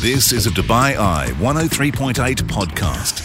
This is a Dubai Eye 103.8 podcast.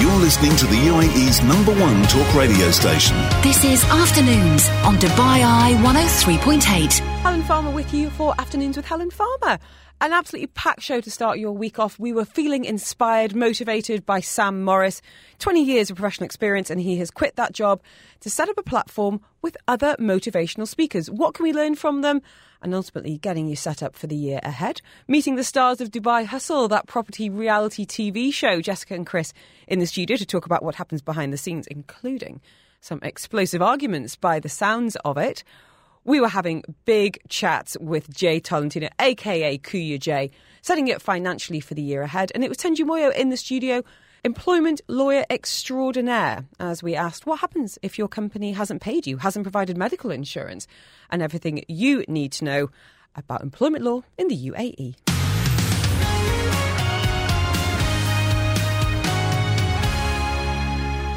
You're listening to the UAE's number one talk radio station. This is Afternoons on Dubai Eye 103.8. Helen Farmer with you for Afternoons with Helen Farmer. An absolutely packed show to start your week off. We were feeling inspired, motivated by Sam Morris. 20 years of professional experience, and he has quit that job to set up a platform with other motivational speakers. What can we learn from them? And ultimately, getting you set up for the year ahead. Meeting the stars of Dubai Hustle, that property reality TV show. Jessica and Chris in the studio to talk about what happens behind the scenes, including some explosive arguments by the sounds of it we were having big chats with Jay Tolentino, aka Kuya Jay, setting it financially for the year ahead. And it was Thenji Moyo in the studio, employment lawyer extraordinaire, as we asked, what happens if your company hasn't paid you, hasn't provided medical insurance, and everything you need to know about employment law in the UAE.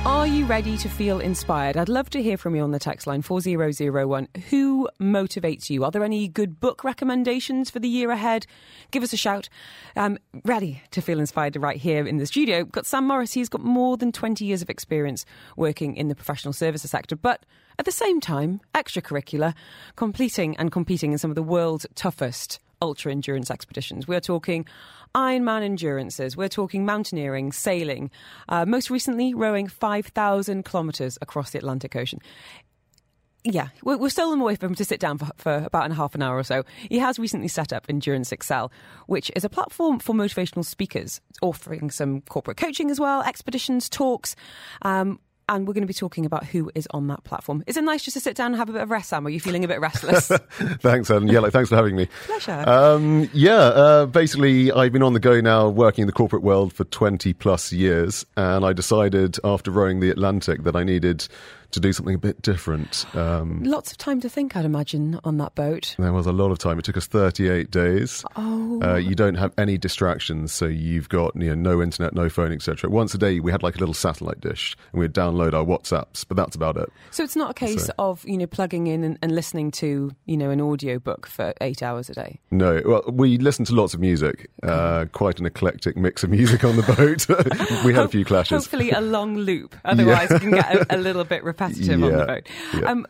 Are you ready to feel inspired? I'd love to hear from you on the text line 4001. Who motivates you? Are there any good book recommendations for the year ahead? Give us a shout. Um, ready to feel inspired right here in the studio. Got Sam Morris. He's got more than 20 years of experience working in the professional services sector, but at the same time, extracurricular, completing and competing in some of the world's toughest ultra endurance expeditions. We're talking Ironman endurances, we're talking mountaineering, sailing, uh, most recently rowing 5,000 kilometres across the Atlantic Ocean yeah, we're stolen away from him to sit down for, for about an half an hour or so. He has recently set up Endurance Excel, which is a platform for motivational speakers, offering some corporate coaching as well, expeditions, talks. Um, and we're going to be talking about who is on that platform. Is it nice just to sit down and have a bit of rest, Sam? Are you feeling a bit restless? thanks, Ellen. Yeah, like, thanks for having me. Pleasure. Um, yeah, uh, basically, I've been on the go now working in the corporate world for 20 plus years, and I decided after rowing the Atlantic that I needed to do something a bit different. Um, Lots of time to think, I'd imagine, on that boat. There was a lot of time. It took us 38 days. Oh. Uh, you don't have any distractions, so you've got you know, no internet, no phone, etc. Once a day, we had like a little satellite dish, and we'd download our WhatsApps, but that's about it. So it's not a case so. of you know plugging in and, and, listening to you know an audio book for eight hours a day. No, well, we listened to lots of music, uh, quite an eclectic mix of music on the boat. we had a few clashes. Hopefully, a long loop. Otherwise, yeah. it can get a, a little bit repetitive yeah, on the boat. Yeah. Um,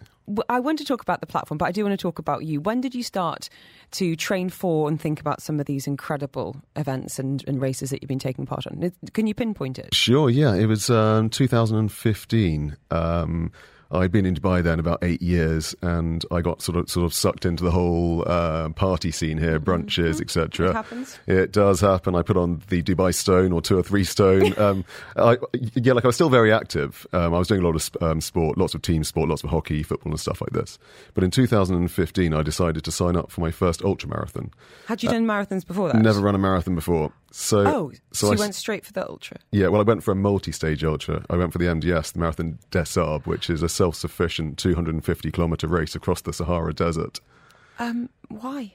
I want to talk about the platform, but I do want to talk about you. When did you start to train for and think about some of these incredible events and, and races that you've been taking part on? Can you pinpoint it? Sure, yeah. It was um, 2015. Um, I'd been in Dubai then about eight years, and I got sort of sort of sucked into the whole uh, party scene here, mm-hmm. brunches, mm-hmm. etc. It happens. It does happen. I put on the Dubai Stone or two or three Stone. Um, I, yeah, like I was still very active. Um, I was doing a lot of um, sport, lots of team sport, lots of hockey, football, and stuff like this. But in 2015, I decided to sign up for my first ultra marathon. Had you uh, done marathons before that? Never run a marathon before. So, oh, so, so you I, went straight for the ultra? Yeah, well, I went for a multi-stage ultra. I went for the MDS, the Marathon des Sables, which is a self-sufficient 250 kilometre race across the Sahara Desert. Um, why?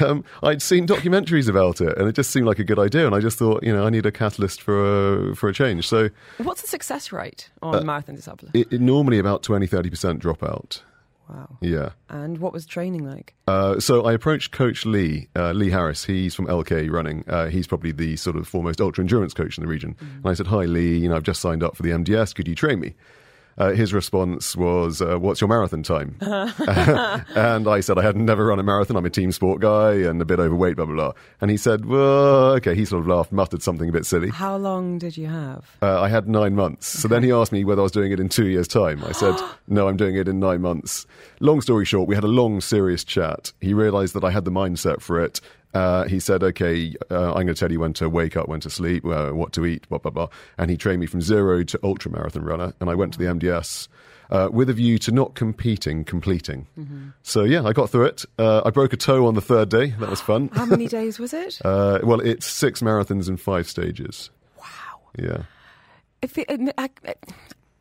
Um, I'd seen documentaries about it, and it just seemed like a good idea. And I just thought, you know, I need a catalyst for a, for a change. So, what's the success rate on uh, Marathon des Sables? It, it, normally about 20 30 percent dropout. Wow. Yeah. And what was training like? Uh, so I approached Coach Lee, uh, Lee Harris. He's from LK Running. Uh, he's probably the sort of foremost ultra endurance coach in the region. Mm-hmm. And I said, "Hi, Lee. You know, I've just signed up for the MDS. Could you train me?" Uh, his response was, uh, "What's your marathon time?" and I said, "I had never run a marathon. I'm a team sport guy and a bit overweight, blah blah blah." And he said, "Well, okay." He sort of laughed, muttered something a bit silly. How long did you have? Uh, I had nine months. So then he asked me whether I was doing it in two years' time. I said, "No, I'm doing it in nine months." Long story short, we had a long, serious chat. He realised that I had the mindset for it, uh, he said, okay, uh, I'm going to tell you when to wake up, when to sleep, uh, what to eat, blah, blah, blah. And he trained me from zero to ultra marathon runner. And I went to the MDS uh, with a view to not competing, completing. Mm-hmm. So, yeah, I got through it. Uh, I broke a toe on the third day. That was fun. How many days was it? Uh, well, it's six marathons in five stages. Wow. Yeah. If it, I, I,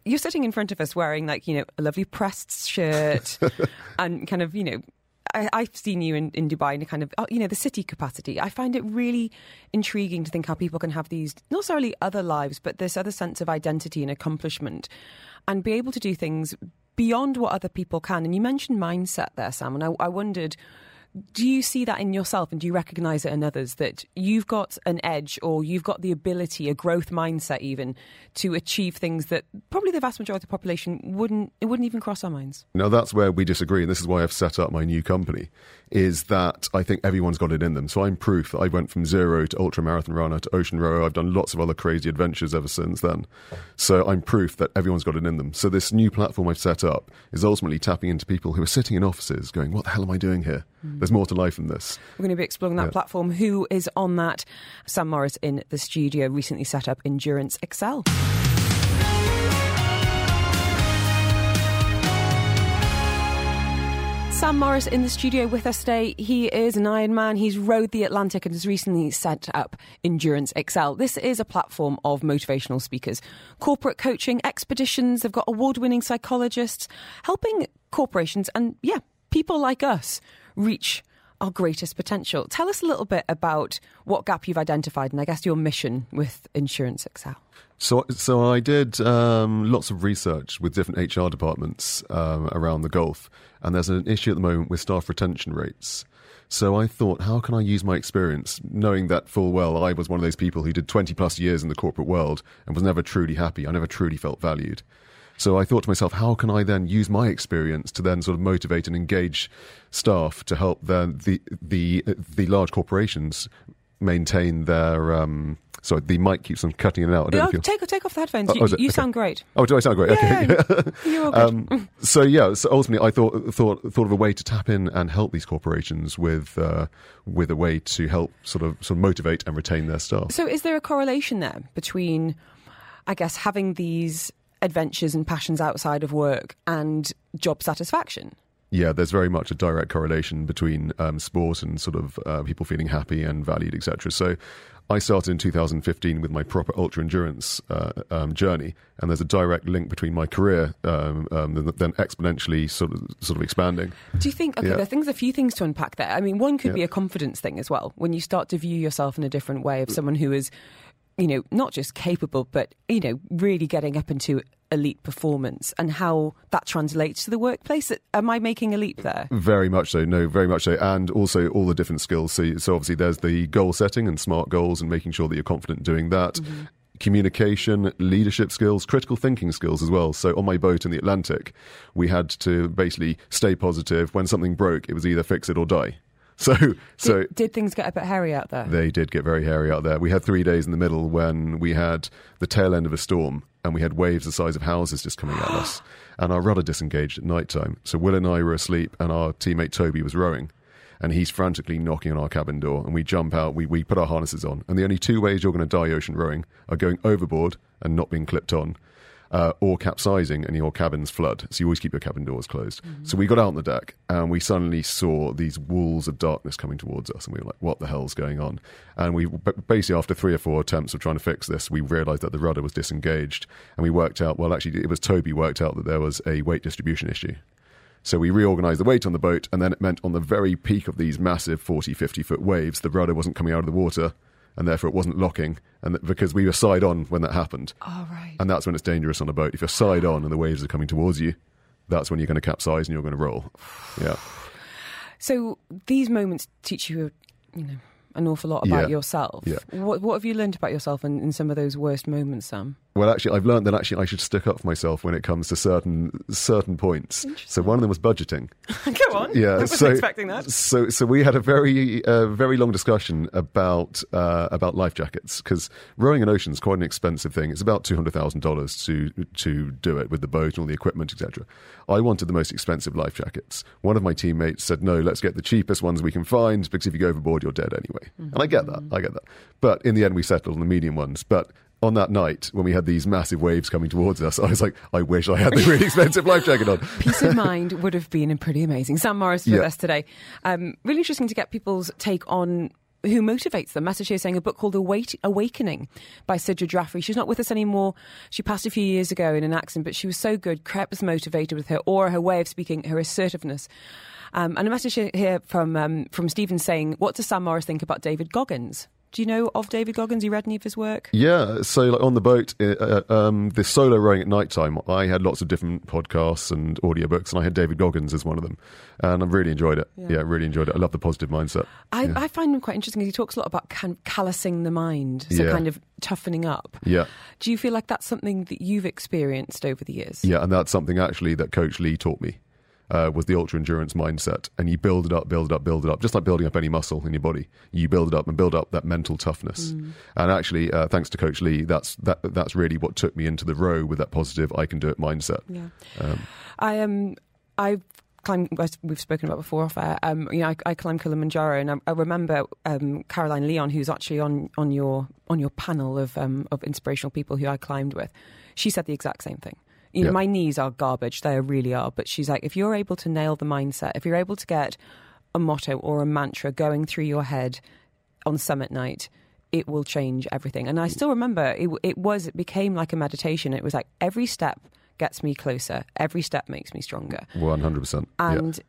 you're sitting in front of us wearing, like, you know, a lovely pressed shirt and kind of, you know, I, have seen you in, in Dubai in a kind of, oh, you know, the city capacity. I find it really intriguing to think how people can have these, not necessarily other lives, but this other sense of identity and accomplishment and be able to do things beyond what other people can. And you mentioned mindset there, Sam, and I, I wondered do you see that in yourself and do you recognize it in others that you've got an edge or you've got the ability a growth mindset even to achieve things that probably the vast majority of the population wouldn't it wouldn't even cross our minds? Now that's where we disagree and this is why i've set up my new company is that i think everyone's got it in them. So i'm proof that i went from zero to ultra marathon runner to ocean rower. I've done lots of other crazy adventures ever since then. So i'm proof that everyone's got it in them. So this new platform i've set up is ultimately tapping into people who are sitting in offices going what the hell am i doing here mm. There's more to life than this. We're going to be exploring that yeah. platform. Who is on that? Sam Morris in the studio recently set up Endurance Excel. Sam Morris in the studio with us today. He is an Ironman. He's rode the Atlantic and has recently set up Endurance Excel. This is a platform of motivational speakers, corporate coaching, expeditions. They've got award winning psychologists helping corporations and, yeah, people like us reach our greatest potential. Tell us a little bit about what gap you've identified and I guess your mission with Endurance Excel. So, so I did um, lots of research with different HR departments um, around the Gulf, and there's an issue at the moment with staff retention rates. So I thought, how can I use my experience, knowing that full well I was one of those people who did 20 plus years in the corporate world and was never truly happy. I never truly felt valued. So I thought to myself, how can I then use my experience to then sort of motivate and engage staff to help the the the, the large corporations maintain their. Um, sorry, the mic keeps on cutting it out. I don't no, take, take off the headphones. Oh, you, you okay. sound great. Oh, do I sound great? Yeah, okay. Good. Um, so yeah, so ultimately, I thought thought thought of a way to tap in and help these corporations with uh, with a way to help sort of sort of motivate and retain their staff. So, is there a correlation there between, I guess, having these adventures and passions outside of work and job satisfaction? Yeah, there's very much a direct correlation between um, sport and sort of uh, people feeling happy and valued, etc. So, I started in 2015 with my proper ultra endurance uh, um, journey, and there's a direct link between my career um, um, then exponentially sort of sort of expanding. Do you think? Okay, yeah. there things a few things to unpack there. I mean, one could yeah. be a confidence thing as well when you start to view yourself in a different way of someone who is you know, not just capable, but, you know, really getting up into elite performance and how that translates to the workplace. Am I making a leap there? Very much so. No, very much so. And also all the different skills. So, so obviously there's the goal setting and smart goals and making sure that you're confident doing that. Mm-hmm communication, leadership skills, critical thinking skills as well. So on my boat in the Atlantic, we had to basically stay positive. When something broke, it was either fix it or die. So, did, so did things get a bit hairy out there? They did get very hairy out there. We had three days in the middle when we had the tail end of a storm, and we had waves the size of houses just coming at us, and our rudder disengaged at night time. So Will and I were asleep, and our teammate Toby was rowing, and he's frantically knocking on our cabin door, and we jump out. We we put our harnesses on, and the only two ways you're going to die ocean rowing are going overboard and not being clipped on uh, or capsizing and your cabins flood. So you always keep your cabin doors closed. Mm-hmm. So we got out on the deck and we suddenly saw these walls of darkness coming towards us. And we were like, what the hell's going on? And we basically, after three or four attempts of trying to fix this, we realized that the rudder was disengaged. And we worked out, well, actually, it was Toby worked out that there was a weight distribution issue. So we reorganized the weight on the boat, and then it meant on the very peak of these massive 40, 50 foot waves, the rudder wasn't coming out of the water and therefore it wasn't locking. And because we were side on when that happened. Oh, right. And that's when it's dangerous on a boat. If you're side on and the waves are coming towards you, that's when you're going to capsize and you're going to roll. Yeah. So these moments teach you, you know, an awful lot about yeah. yourself. Yeah. What, what have you learned about yourself in, in some of those worst moments, Sam? Well, actually, I've learned that actually I should stick up for myself when it comes to certain certain points. So one of them was budgeting. Go on. Yeah, I wasn't so, expecting that. So, so we had a very uh, very long discussion about uh, about life jackets because rowing an ocean is quite an expensive thing. It's about two hundred thousand dollars to to do it with the boat and all the equipment, etc. I wanted the most expensive life jackets. One of my teammates said, "No, let's get the cheapest ones we can find because if you go overboard, you're dead anyway." Mm-hmm. And I get that. I get that. But in the end, we settled on the medium ones. But on that night when we had these massive waves coming towards us, I was like, I wish I had the really expensive life jacket on. Peace of mind would have been pretty amazing. Sam Morris with yeah. us today. Um, really interesting to get people's take on who motivates them. Message here saying a book called Awakening by Sidra Jaffrey. She's not with us anymore. She passed a few years ago in an accident, but she was so good. Crept was motivated with her aura, her way of speaking, her assertiveness. Um, and a message here from um, from Stephen saying, "What does Sam Morris think about David Goggins?" Do you know of David Goggins? You read any of his work? Yeah, so like on the boat, uh, uh, um, the solo rowing at night time, I had lots of different podcasts and audiobooks, and I had David Goggins as one of them, and I really enjoyed it. Yeah. Yeah, really enjoyed it. I love the positive mindset. I, yeah. I find him quite interesting. 'cause He talks a lot about kind of callousing the mind, so Yeah. kind of toughening up. yeah, Do you feel like that's something that you've experienced over the years? yeah, and that's something actually that Coach Lee taught me. Uh, was the ultra endurance mindset, and you build it up, build it up, build it up, just like building up any muscle in your body. You build it up and build up that mental toughness. And actually, uh, thanks to Coach Lee, that's that that's really what took me into the row with that positive "I can do it" mindset. Yeah. Um, I um I climbed. as We've spoken about before off air. Um, you know, I, I climbed Kilimanjaro, and I, I remember um, Caroline Leon, who's actually on on your on your panel of um, of inspirational people who I climbed with. She said the exact same thing. You know, Yeah. my knees are garbage; they really are. But she's like, if you're able to nail the mindset, if you're able to get a motto or a mantra going through your head on summit night. It will change everything, and I still remember it. It was it became like a meditation. It was like every step gets me closer. Every step makes me stronger. One hundred percent. And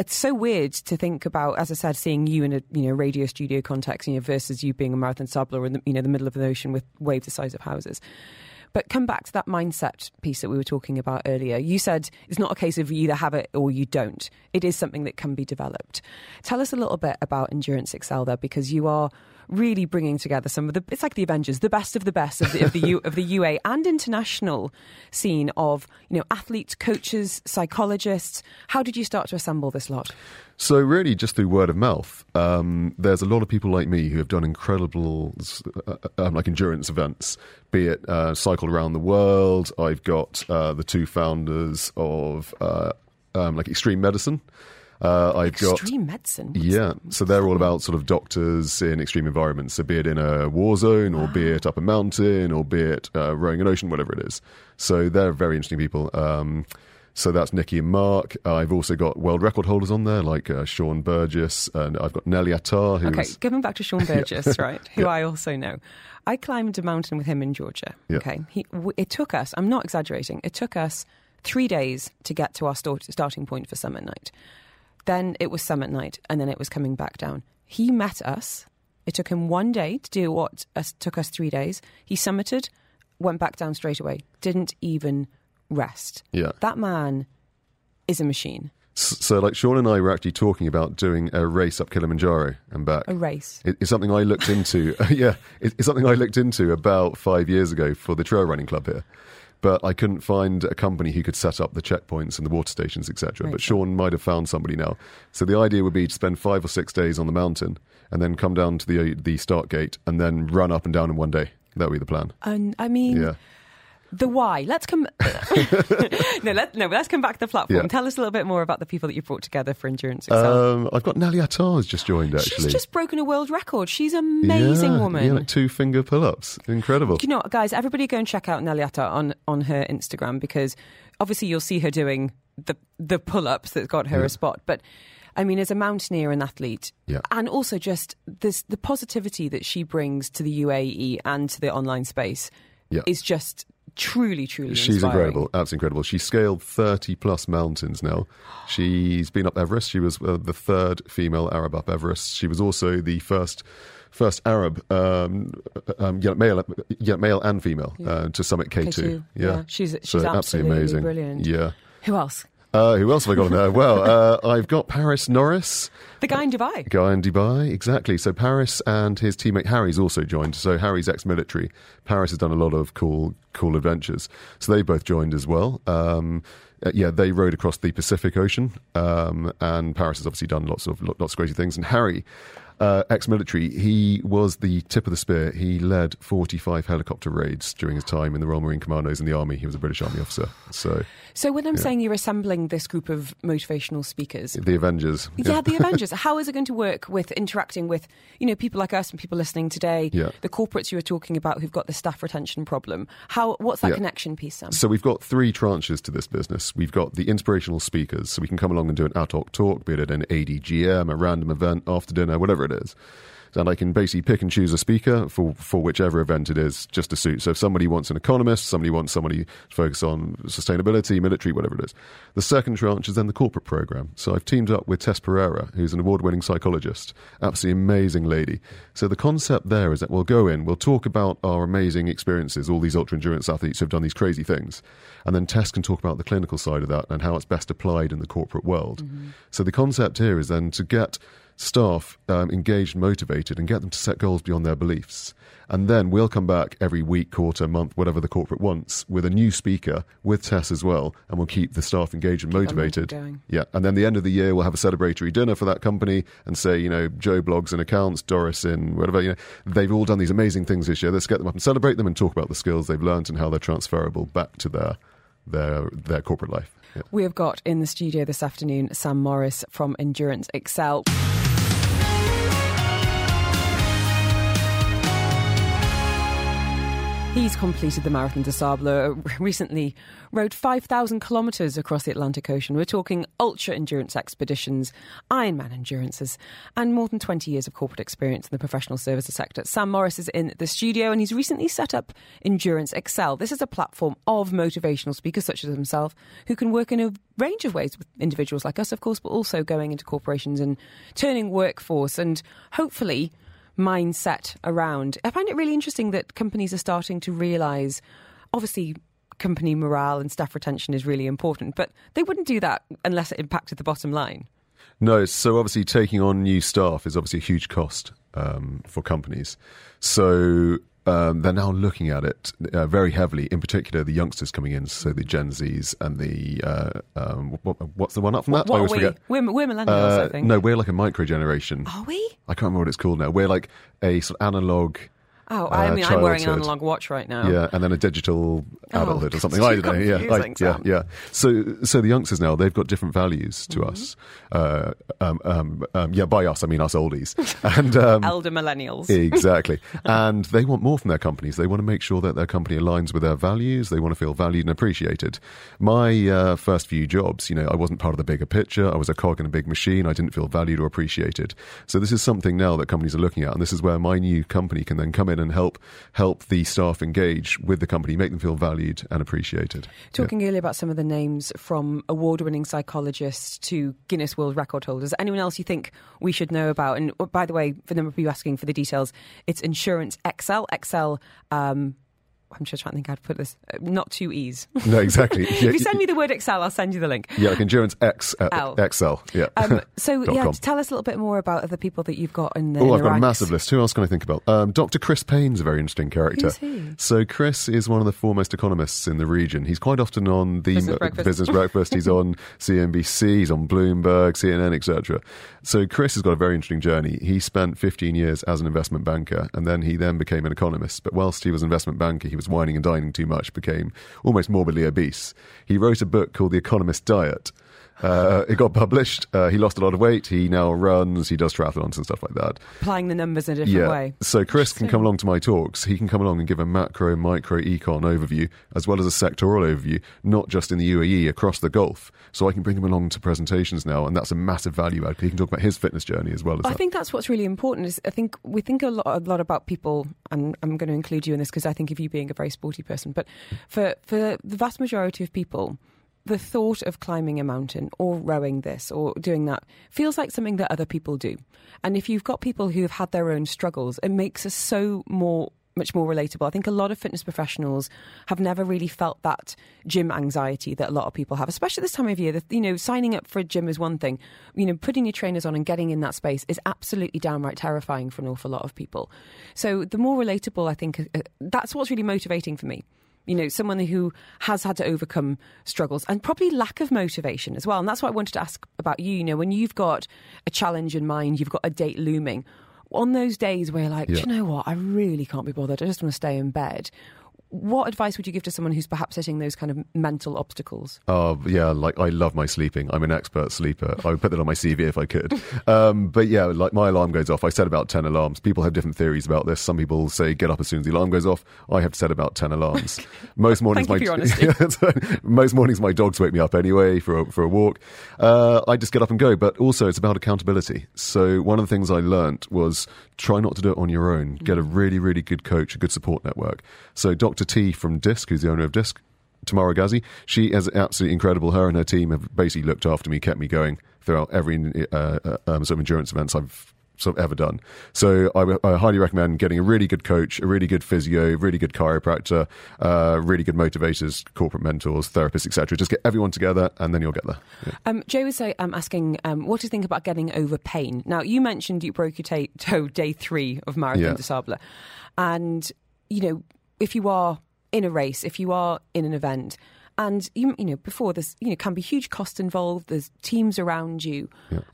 it's so weird to think about, as I said, seeing you in a you know radio studio context, you know, versus you being a marathon sabbler in the you know the middle of the ocean with waves the size of houses. But come back to that mindset piece that we were talking about earlier. You said it's not a case of you either have it or you don't. It is something that can be developed. Tell us a little bit about Endurance Excel there, because you are really bringing together some of the. It's like the Avengers, the best of the best of the of the, U, of the UA and international scene of you know athletes, coaches, psychologists. How did you start to assemble this lot? So really, just through word of mouth, um, there's a lot of people like me who have done incredible, uh, um, like endurance events. Be it uh, cycled around the world. I've got uh, the two founders of uh, um, like Extreme Medicine. Uh, I've got Extreme medicine. Yeah, so they're all about sort of doctors in extreme environments. So be it in a war zone, or be it up a mountain, or be it uh, rowing an ocean, whatever it is. So they're very interesting people. Um, so that's Nikki and Mark. I've also got world record holders on there, like uh, Sean Burgess, and I've got Nelly Attar, who Okay, was- going back to Sean Burgess, right? Who Yeah. I also know. I climbed a mountain with him in Georgia. Yeah. Okay, he, w- it took us. I'm not exaggerating. It took us three days to get to our start, starting point for summit night. Then it was summit night, and then it was coming back down. He met us. It took him one day to do what us, took us three days. He summited, went back down straight away. Didn't even rest. yeah. That man is a machine. So like Sean and I were actually talking about doing a race up Kilimanjaro and back. A race. It- It's something I looked into. yeah, it- it's something I looked into about five years ago for the trail running club here. But I couldn't find a company who could set up the checkpoints and the water stations, etc. Right. But Sean might have found somebody now. So the idea would be to spend five or six days on the mountain and then come down to the uh, the start gate and then run up and down in one day. That would be the plan. And I mean, Yeah. The why. Let's come. no, let, no. Let's come back to the platform. Yeah. Tell us a little bit more about the people that you've brought together for Endurance Excel. Um, I've got Nelly Attar has just joined actually. She's just broken a world record. She's an amazing yeah, woman. Yeah, like two finger pull ups. Incredible. You know, what, guys? Everybody go and check out Nelly Attar on on her Instagram because obviously you'll see her doing the the pull ups that got her Yeah. a spot. But I mean, as a mountaineer and athlete, Yeah. and also just this the positivity that she brings to the UAE and to the online space Yeah. is just truly, truly. She's inspiring. incredible, absolutely incredible. She's scaled 30 plus mountains now. She's been up Everest. She was uh, the third female Arab up Everest. She was also the first first Arab, um, um, yeah, male, yeah, male and female uh, to summit K2. K2, Yeah. yeah. She's- she's so absolutely amazing. brilliant. Yeah. Who else? Uh, who else have I got on there? Well, uh, I've got Paris Norris. The guy in Dubai. Guy in Dubai, exactly. So Paris and his teammate Harry's also joined. So Harry's ex-military. Paris has done a lot of cool, cool adventures. So they both joined as well. Um, uh, yeah, they rode across the Pacific Ocean, um, and Paris has obviously done lots of lots of crazy things. And Harry, uh, ex-military, he was the tip of the spear. He led 45 helicopter raids during his time in the Royal Marine Commandos in the army. He was a British Army officer. So So when I'm saying you're assembling this group of motivational speakers, the Avengers. yeah, the Avengers. How is it going to work with interacting with you know people like us and people listening today? Yeah. The corporates you were talking about who've got the staff retention problem. How? What's that Yeah. connection piece, Sam? So we've got three tranches to this business. We've got the inspirational speakers, so we can come along and do an ad hoc talk, be it at an ADGM, a random event, after dinner, whatever it is. And I can basically pick and choose a speaker for, for whichever event it is, just to suit. So if somebody wants an economist, somebody wants somebody to focus on sustainability, military, whatever it is. The second tranche is then the corporate program. So I've teamed up with Tess Pereira, who's an award-winning psychologist, absolutely amazing lady. So the concept there is that we'll go in, we'll talk about our amazing experiences, all these ultra endurance athletes who've done these crazy things, and then Tess can talk about the clinical side of that and how it's best applied in the corporate world. Mm-hmm. So the concept here is then to get staff um, engaged, motivated, and get them to set goals beyond their beliefs. And then we'll come back every week, quarter, month, whatever the corporate wants, with a new speaker, with Tess as well, and we'll keep the staff engaged and motivated. Yeah, and then the end of the year, we'll have a celebratory dinner for that company and say, you know, Joe Bloggs and accounts, Doris in whatever, you know, they've all done these amazing things this year. Let's get them up and celebrate them and talk about the skills they've learned and how they're transferable back to their their their corporate life. Yeah. We have got in the studio this afternoon Sam Morris from Endurance Excel. He's completed the Marathon des Sables, uh, recently rode 5,000 kilometres across the Atlantic Ocean. We're talking ultra endurance expeditions, Ironman endurances, and more than 20 years of corporate experience in the professional services sector. Sam Morris is in the studio and he's recently set up Endurance Excel. This is a platform of motivational speakers such as himself who can work in a range of ways with individuals like us, of course, but also going into corporations and turning workforce and hopefully mindset around. I find it really interesting that companies are starting to realise, obviously, company morale and staff retention is really important, but they wouldn't do that unless it impacted the bottom line. No, so obviously taking on new staff is obviously a huge cost um, for companies. So um, they're now looking at it uh, very heavily, in particular the youngsters coming in, so the Gen Zs and the uh, um, what, what's the one up from that? What, what I always we? forget. We're, we're millennials, uh, I think. No, we're like a micro generation. Are we? I can't remember what it's called now. We're like a sort of analog Oh, I uh, mean, I'm wearing an analog watch right now. Yeah, and then a digital oh, adulthood oh, or something. I don't know. Yeah, like, yeah, yeah. So, so the youngsters now they've got different values to mm-hmm. us. Uh, um, um, um, yeah, by us I mean us oldies and um, elder millennials. exactly, and they want more from their companies. They want to make sure that their company aligns with their values. They want to feel valued and appreciated. My uh, first few jobs, you know, I wasn't part of the bigger picture. I was a cog in a big machine. I didn't feel valued or appreciated. So this is something now that companies are looking at, and this is where my new company can then come in and help help the staff engage with the company, make them feel valued and appreciated. Talking yeah. earlier about some of the names from award winning psychologists to Guinness World Record holders, anyone else you think we should know about? And oh, by the way, for the number of you asking for the details, it's Endurance Excel. Excel um, I'm just trying to think how to put this. Uh, not two E's. No, exactly. if you send me the word Excel, I'll send you the link. Yeah, like Endurance X uh, Excel. Yeah. Um, so yeah, tell us a little bit more about the people that you've got in the. Oh, I've got ranks. a massive list. Who else can I think about? Um, Dr. Chris Payne's a very interesting character. So Chris is one of the foremost economists in the region. He's quite often on the Business Breakfast. Business Breakfast. he's on CNBC. He's on Bloomberg, CNN, etc. So Chris has got a very interesting journey. He spent 15 years as an investment banker, and then he then became an economist. But whilst he was an investment banker, he was wining and dining too much, became almost morbidly obese. He wrote a book called The Economist Diet, uh, it got published. Uh, he lost a lot of weight. He now runs. He does triathlons and stuff like that. Applying the numbers in a different yeah. way. So Chris can come along to my talks. He can come along and give a macro, micro, econ overview as well as a sectoral overview, not just in the UAE across the Gulf. So I can bring him along to presentations now, and that's a massive value add. He can talk about his fitness journey as well as. I that. think that's what's really important. Is I think we think a lot, a lot about people, and I'm going to include you in this because I think of you being a very sporty person. But for for the vast majority of people the thought of climbing a mountain or rowing this or doing that feels like something that other people do. And if you've got people who have had their own struggles, it makes us so more much more relatable. I think a lot of fitness professionals have never really felt that gym anxiety that a lot of people have, especially this time of year. you know, signing up for a gym is one thing. You know, putting your trainers on and getting in that space is absolutely downright terrifying for an awful lot of people. So the more relatable, I think, uh, that's what's really motivating for me you know, someone who has had to overcome struggles and probably lack of motivation as well. And that's what I wanted to ask about you. You know, when you've got a challenge in mind, you've got a date looming, on those days where you're like, yeah. you know what, I really can't be bothered, I just want to stay in bed. What advice would you give to someone who's perhaps hitting those kind of mental obstacles? Oh yeah, like I love my sleeping. I'm an expert sleeper. I would put that on my CV if I could. Um, but yeah, like my alarm goes off. I set about ten alarms. People have different theories about this. Some people say get up as soon as the alarm goes off. I have to set about ten alarms. Most mornings, Thank you my for your honesty. most mornings my dogs wake me up anyway for a, for a walk. Uh, I just get up and go. But also it's about accountability. So one of the things I learnt was try not to do it on your own. Get a really really good coach, a good support network. So Dr. T from Disc, who's the owner of Disc, Tamara Ghazi. She is absolutely incredible. Her and her team have basically looked after me, kept me going throughout every uh, uh, um, sort of endurance events I've sort of ever done. So I, I highly recommend getting a really good coach, a really good physio, really good chiropractor, uh, really good motivators, corporate mentors, therapists, etc. Just get everyone together, and then you'll get there. Yeah. Um, Joe was say, um, asking, um, what do you think about getting over pain? Now, you mentioned you broke your ta- toe day three of Marathon Yeah. de Sable. And, you know, if you are in a race, if you are in an event, and you, you know before this you know can be huge cost involved there's teams around you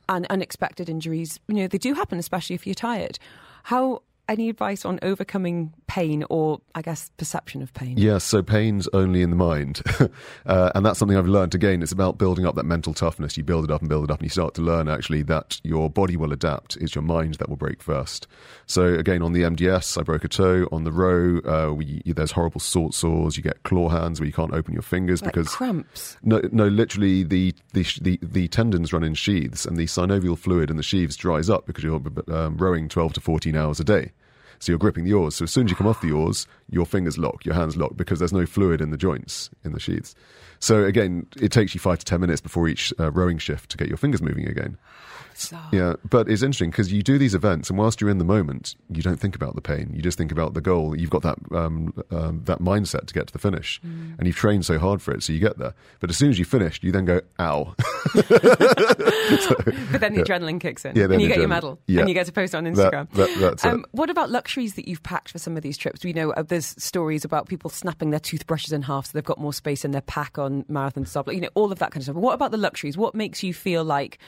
and unexpected injuries you know they do happen especially if you're tired. How any advice on overcoming pain or i guess perception of pain Yes, so pain's only in the mind. uh, and that's something I've learned. Again, it's about building up that mental toughness. You build it up and build it up, and you start to learn actually that your body will adapt. It's your mind that will break first. So, again, on the MDS, I broke a toe. On the row, uh, we, there's horrible salt sores. You get claw hands where you can't open your fingers like because. cramps No, no. Literally, the, the the the tendons run in sheaths, and the synovial fluid in the sheaths dries up because you're um, rowing twelve to fourteen hours a day. So you're gripping the oars. So as soon as you come off the oars, your fingers lock, your hands lock, because there's no fluid in the joints in the sheaths. So again, it takes you five to ten minutes before each uh, rowing shift to get your fingers moving again. so, Yeah, but it's interesting because you do these events, and whilst you're in the moment, you don't think about the pain. You just think about the goal. You've got that um, um, that mindset to get to the finish, Mm. and you've trained so hard for it, so you get there. But as soon as you finished, you then go, "Ow!" but then the adrenaline kicks in Yeah, and you get your medal yeah. and you get to post on instagram that- that's it. um, what about luxuries that you've packed for some of these trips we know uh, there's stories about people snapping their toothbrushes in half so they've got more space in their pack on marathon stop you know all of that kind of stuff. What about the luxuries? What makes you feel like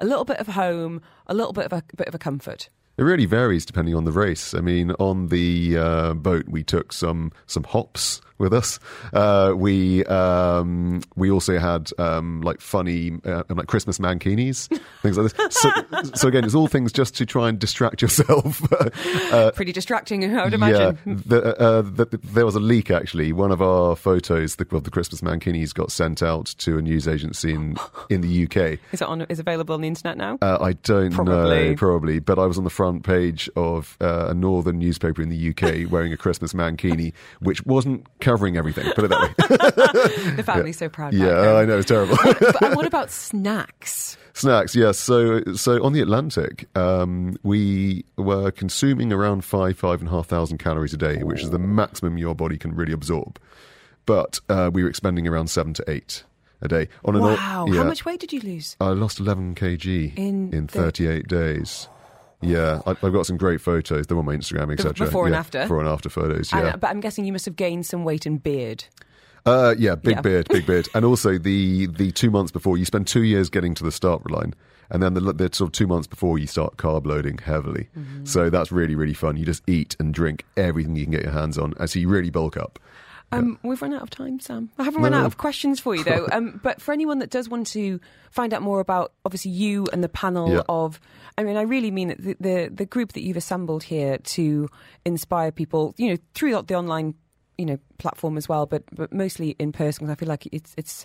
a little bit of home a little bit of a bit of a comfort It really varies depending on the race. I mean, on the uh, boat, we took some some hops with us. Uh, we um, we also had um, like funny uh, like Christmas mankinis, things like this. So, so again, it's all things just to try and distract yourself. uh, pretty distracting i would imagine Yeah, the, uh, the, the- there was a leak actually. One of our photos the, of the Christmas mankinis got sent out to a news agency in, in the UK. is it on is available on the internet now Uh, I don't Probably. know, probably, but I was on the front page of uh, a northern newspaper in the UK wearing a Christmas mankini, which wasn't covering everything. Put it that way. the family's so proud yeah. I know it's terrible. but, and what about snacks Snacks, yes. So, so on the Atlantic, um, we were consuming around five, five and a half thousand calories a day, which is the maximum your body can really absorb. But uh, we were expending around seven to eight a day. On an wow yeah, how much weight did you lose I lost 11 kg In in, the- 38 days. Yeah, I, I've got some great photos. They're on my Instagram, etc. before and Yeah, after? Before and after photos. And- Yeah, but i'm guessing you must have gained some weight and beard uh, yeah, big Yeah. beard, big beard, and also the the two months before you spend two years getting to the start line, and then the, the sort of two months before you start carb loading heavily. Mm-hmm. So that's really really fun. You just eat and drink everything you can get your hands on, and so you really bulk up. Um, We've run out of time, Sam. I haven't No, run out of questions for you, though. um, but for anyone that does want to find out more about, obviously, you and the panel Yeah. of, I mean, I really mean it, the, the the group that you've assembled here to inspire people, you know, through the, the online, you know, platform as well, but but mostly in person. Because I feel like it's it's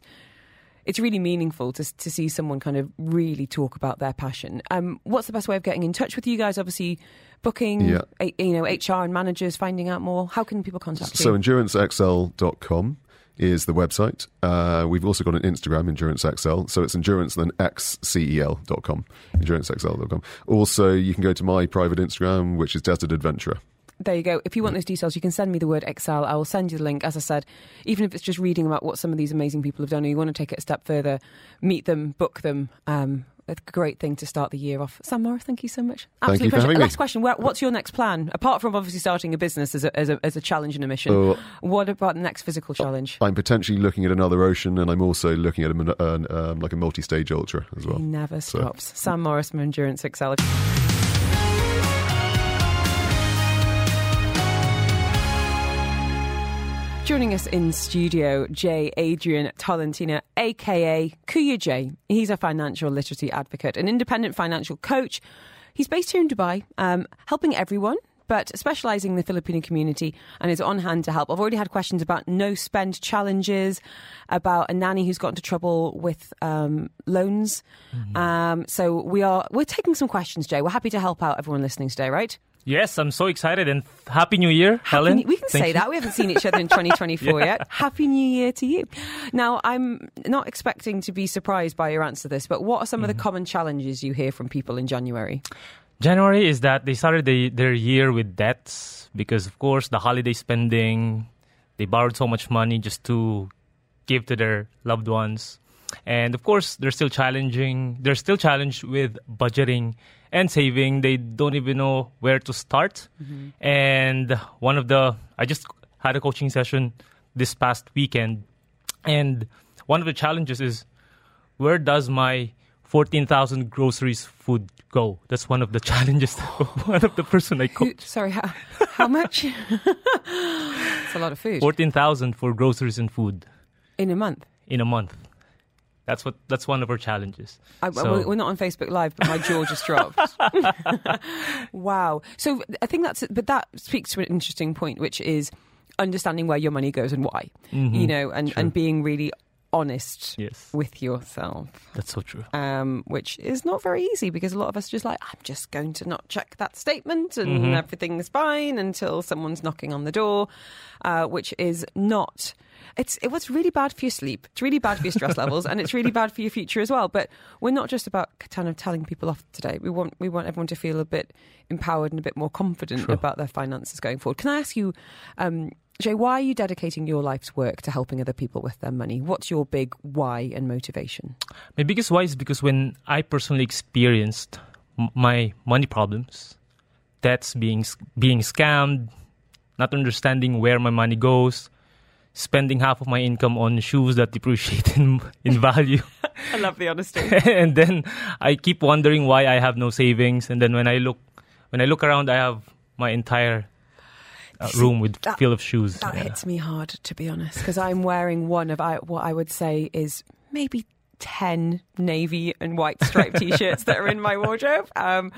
it's really meaningful to to see someone kind of really talk about their passion. Um, what's the best way of getting in touch with you guys? Obviously, booking, Yeah. a- you know, HR and managers, finding out more. How can people contact So you? So endurancexl.com is the website. Uh, we've also got an Instagram, EnduranceXL. So it's endurance then xcel.com, EnduranceXL.com. Also, you can go to my private Instagram, which is Desert Adventurer. There you go. If you want those details, you can send me the word Excel. I will send you the link. As I said, even if it's just reading about what some of these amazing people have done, or you want to take it a step further, meet them, book them. Um, a great thing to start the year off. Sam Morris, thank you so much. Thank you pleasure. having me. Last question: What's your next plan? Apart from obviously starting a business as a, as a, as a challenge and a mission, Oh. what about the next physical challenge? I'm potentially looking at another ocean, and I'm also looking at a, uh, um, like a multi-stage ultra as well. he never So- stops. Sam Morris from Endurance Excel. Joining us in studio, Jay Adrian Tolentino, aka Kuya Jay. He's a financial literacy advocate, an independent financial coach. He's based here in Dubai, um, helping everyone, but specialising in the Filipino community and is on hand to help. I've already had questions about no spend challenges, about a nanny who's got into trouble with um, loans. Um, so we are we're taking some questions, Jay. We're happy to help out everyone listening today, right? Yes, I'm so excited and Happy New Year, Happy Helen. New- we can Thank say you. that. We haven't seen each other in 2024 Yeah. yet. Happy New Year to you. Now, I'm not expecting to be surprised by your answer to this, but what are some Mm-hmm. of the common challenges you hear from people in January? January is that they started the, their year with debts because, of course, the holiday spending, they borrowed so much money just to give to their loved ones. And of course, they're still challenging. They're still challenged with budgeting and saving. They don't even know where to start. Mm-hmm. And one of the, I just had a coaching session this past weekend, and one of the challenges is where does my 14,000 groceries food go? That's one of the challenges. one of the person I coach. sorry, how, how much? it's a lot of food 14,000 for groceries and food in a month. in a month. That's what. That's one of our challenges. I, So- we're- not on Facebook Live, but my jaw just dropped. wow. So I think that's, but that speaks to an interesting point, which is understanding where your money goes and why. Mm-hmm. You know, and, True. and being really honest Yes, with yourself. that's so true. um, which is not very easy because a lot of us are just like, I'm just going to not check that statement and Mm-hmm. everything's fine until someone's knocking on the door, uh, which is not. It's it was really bad for your sleep. It's really bad for your stress levels, and it's really bad for your future as well. But we're not just about kind of telling people off today. We want we want everyone to feel a bit empowered and a bit more confident about their finances going forward. Can I ask you, um, Jay, why are you dedicating your life's work to helping other people with their money? What's your big why and motivation? My biggest why is because when I personally experienced m- my money problems, debts being being scammed, not understanding where my money goes, spending half of my income on shoes that depreciate in, in value. I love the honesty. and then I keep wondering why I have no savings. And then when I look, when I look around, I have my entire See, room with that- full of shoes. That Yeah. hits me hard, to be honest, because I'm wearing one of I, what I would say is maybe 10 navy and white striped t shirts that are in my wardrobe. Um,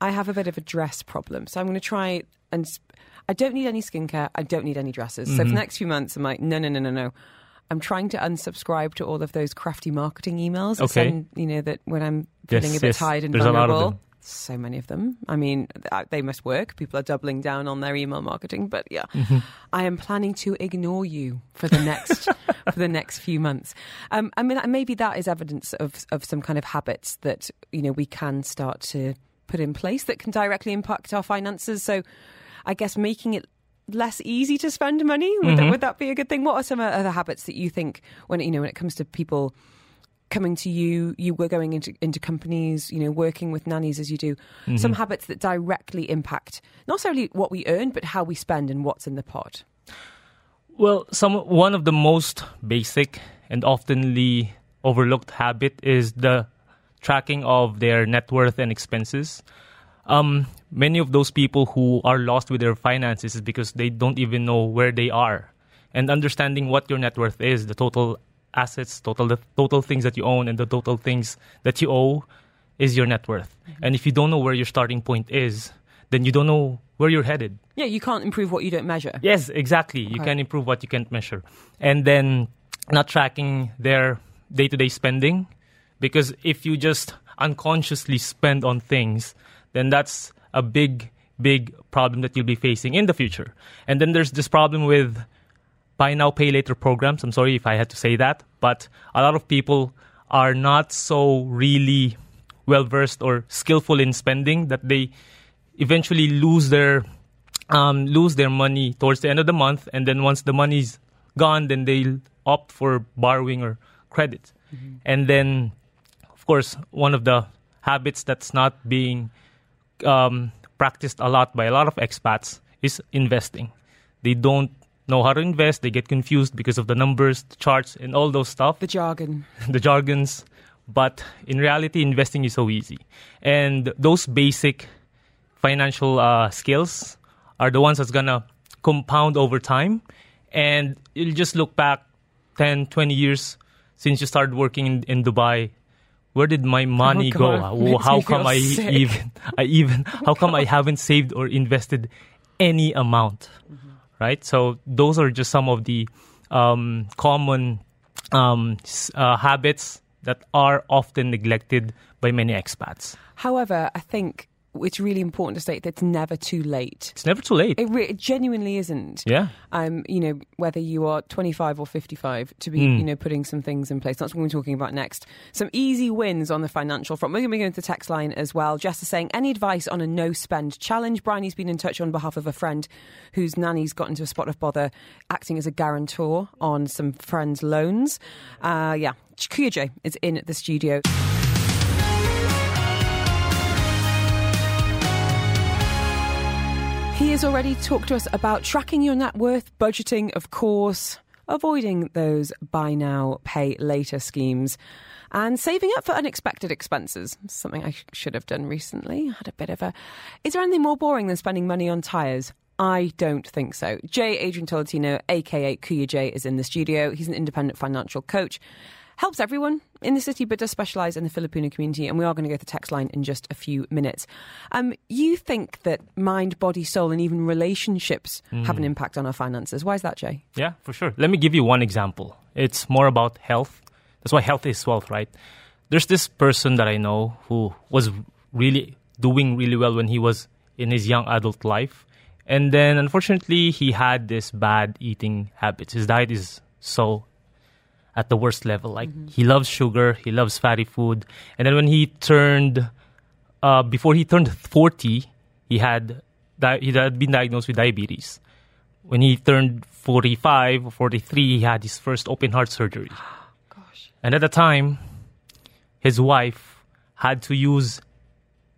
I have a bit of a dress problem, so I'm going to try and. sp- I don't need any skincare. I don't need any dresses. So for Mm-hmm. the next few months, I'm like, no, no, no, no, no. I'm trying to unsubscribe to all of those crafty marketing emails. Okay. send, you know, that when I'm Yes, feeling a bit yes. tired and There's a lot of vulnerable. So many of them. I mean, they must work. People are doubling down on their email marketing. But yeah, Mm-hmm. I am planning to ignore you for the next for the next few months. Um, I mean, maybe that is evidence of of some kind of habits that you know we can start to put in place that can directly impact our finances. So, I guess making it less easy to spend money would, that, would that be a good thing? What are some other habits that you think when you know when it comes to people? Coming to you, you were going into into companies, you know, working with nannies as you do. Some habits that directly impact not only what we earn, but how we spend and what's in the pot. Well, some one of the most basic and oftenly overlooked habit is the tracking of their net worth and expenses. Um, many of those people who are lost with their finances is because they don't even know where they are, and understanding what your net worth is, the total assets, total the total things that you own, and the total things that you owe, is your net worth. Mm-hmm. And if you don't know where your starting point is, then you don't know where you're headed. Yeah, you can't improve what you don't measure. Yes, exactly. You Okay. can improve what you can't measure. And then not tracking their day to day spending. Because if you just unconsciously spend on things, then that's a big, big problem that you'll be facing in the future. And then there's this problem with buy now, pay later programs. I'm sorry if I had to say that, but a lot of people are not so really well versed or skillful in spending that they eventually lose their um, lose their money towards the end of the month, and then once the money's gone, then they'll opt for borrowing or credit, and then of course one of the habits that's not being um, practiced a lot by a lot of expats is investing. They don't know how to invest. They get confused because of the numbers, the charts, and all those stuff The jargon. the jargons. But in reality, investing is so easy. And those basic financial uh, skills are the ones that's going to compound over time and you'll just look back 10, 20 years since you started working in, in Dubai. Where did my money Oh, go? How- how come I sick. Even I even how come I haven't saved or invested any amount? Mm-hmm. Right? So those are just some of the um, common um, uh, habits that are often neglected by many expats. However, I think it's really important to state that it's never too late. It's never too late. It, re- it genuinely isn't. yeah. Um, you know, whether you are 25 or 55, to be, Mm. you know, putting some things in place. That's what we're talking about next. Some easy wins on the financial front. We're going to be going to the text line as well. Jess is saying, any advice on a no spend challenge? Bryony's been in touch on behalf of a friend whose nanny's got into a spot of bother acting as a guarantor on some friends' loans. Uh, yeah, Kuya Jay is in the studio. He has already talked to us about tracking your net worth, budgeting, of course, avoiding those buy now, pay later schemes, and saving up for unexpected expenses. Something I sh- should have done recently. I had a bit of a. Is there anything more boring than spending money on tyres? I don't think so. Jay Adrian Tolentino, aka Kuya Jay, is in the studio. He's an independent financial coach. Helps everyone in the city, but does specialise in the Filipino community. And we are going to go to the text line in just a few minutes. Um, you think that mind, body, soul, and even relationships have an impact on our finances. Why is that, Jay? Yeah, for sure. Let me give you one example. It's more about health. That's why health is wealth, right? There's this person that I know who was really doing really well when he was in his young adult life. And then unfortunately, he had this bad eating habits. His diet is so at the worst level. Like he loves sugar, he loves fatty food. And then when he turned, uh, before he turned 40, he had, di- he had been diagnosed with diabetes when he turned 45 or 43, he had his first open heart surgery. Gosh. And at the time, his wife had to use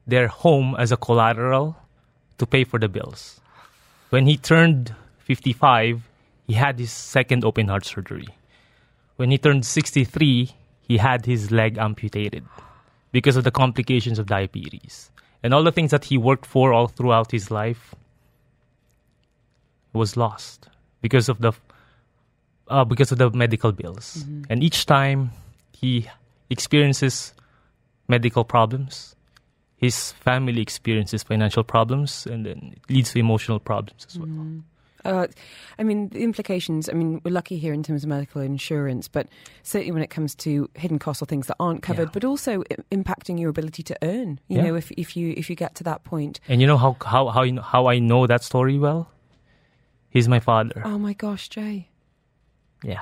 their home as a collateral to pay for the bills. When he turned 55, he had his second open heart surgery. When he turned 63, he had his leg amputated because of the complications of diabetes. And all the things that he worked for all throughout his life was lost because of the uh, because of the medical bills. And each time he experiences medical problems, his family experiences financial problems, and then it leads to emotional problems as well. Uh, I mean, the implications. I mean, we're lucky here in terms of medical insurance, but certainly when it comes to hidden costs or things that aren't covered, Yeah. but also i- impacting your ability to earn. You Yeah. know, if if you if you get to that point. And you know how how how, you know, how I know that story well? He's my father. Oh my gosh, Jay. Yeah.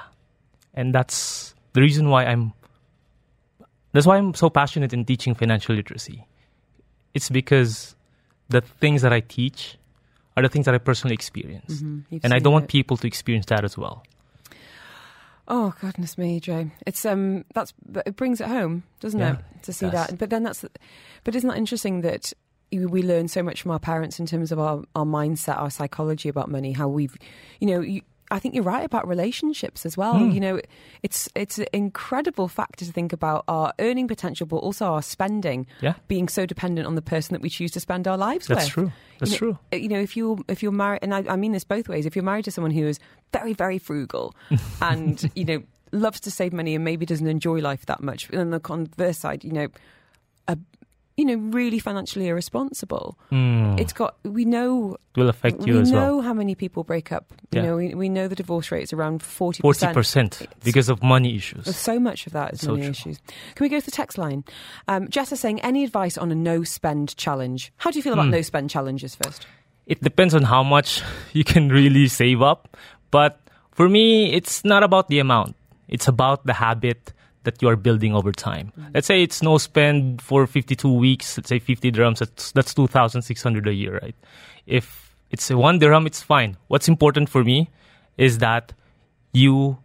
And that's the reason why I'm that's why I'm so passionate in teaching financial literacy. It's because the things that I teach are the things that I personally experienced. Mm-hmm. And I don't want people to experience that as well. Oh goodness me, Jay. It's um that's but it brings it home, doesn't Yeah, it? To see does. that. But then that's but isn't that interesting that we learn so much from our parents in terms of our, our mindset, our psychology about money, how we've you know, you, I think you're right about relationships as well. Hmm. You know, it's it's an incredible factor to think about our earning potential, but also our spending Yeah. being so dependent on the person that we choose to spend our lives That's with. That's true. That's you know, true. uh, You know, if you if you're married, and I, I mean this both ways. If you're married to someone who is very very frugal, and you know loves to save money and maybe doesn't enjoy life that much, and on the converse side, you know, you know really financially irresponsible. Mm, It's got we know it will affect you we as know well. how many people break up. You Yeah. know, we, we know the divorce rate is around forty Forty percent. percent because of money issues. So much of that is money issues. Can we go to the text line? Um, Jess is saying, any advice on a no spend challenge? How do you feel about Hmm. no spend challenges first? it depends on how much you can really save up. But for me, it's not about the amount. It's about the habit that you are building over time. Let's say it's no spend for 52 weeks. Let's say 50 dirhams. That's, that's 2,600 a year, right? If it's one dirham, it's fine. What's important for me is that you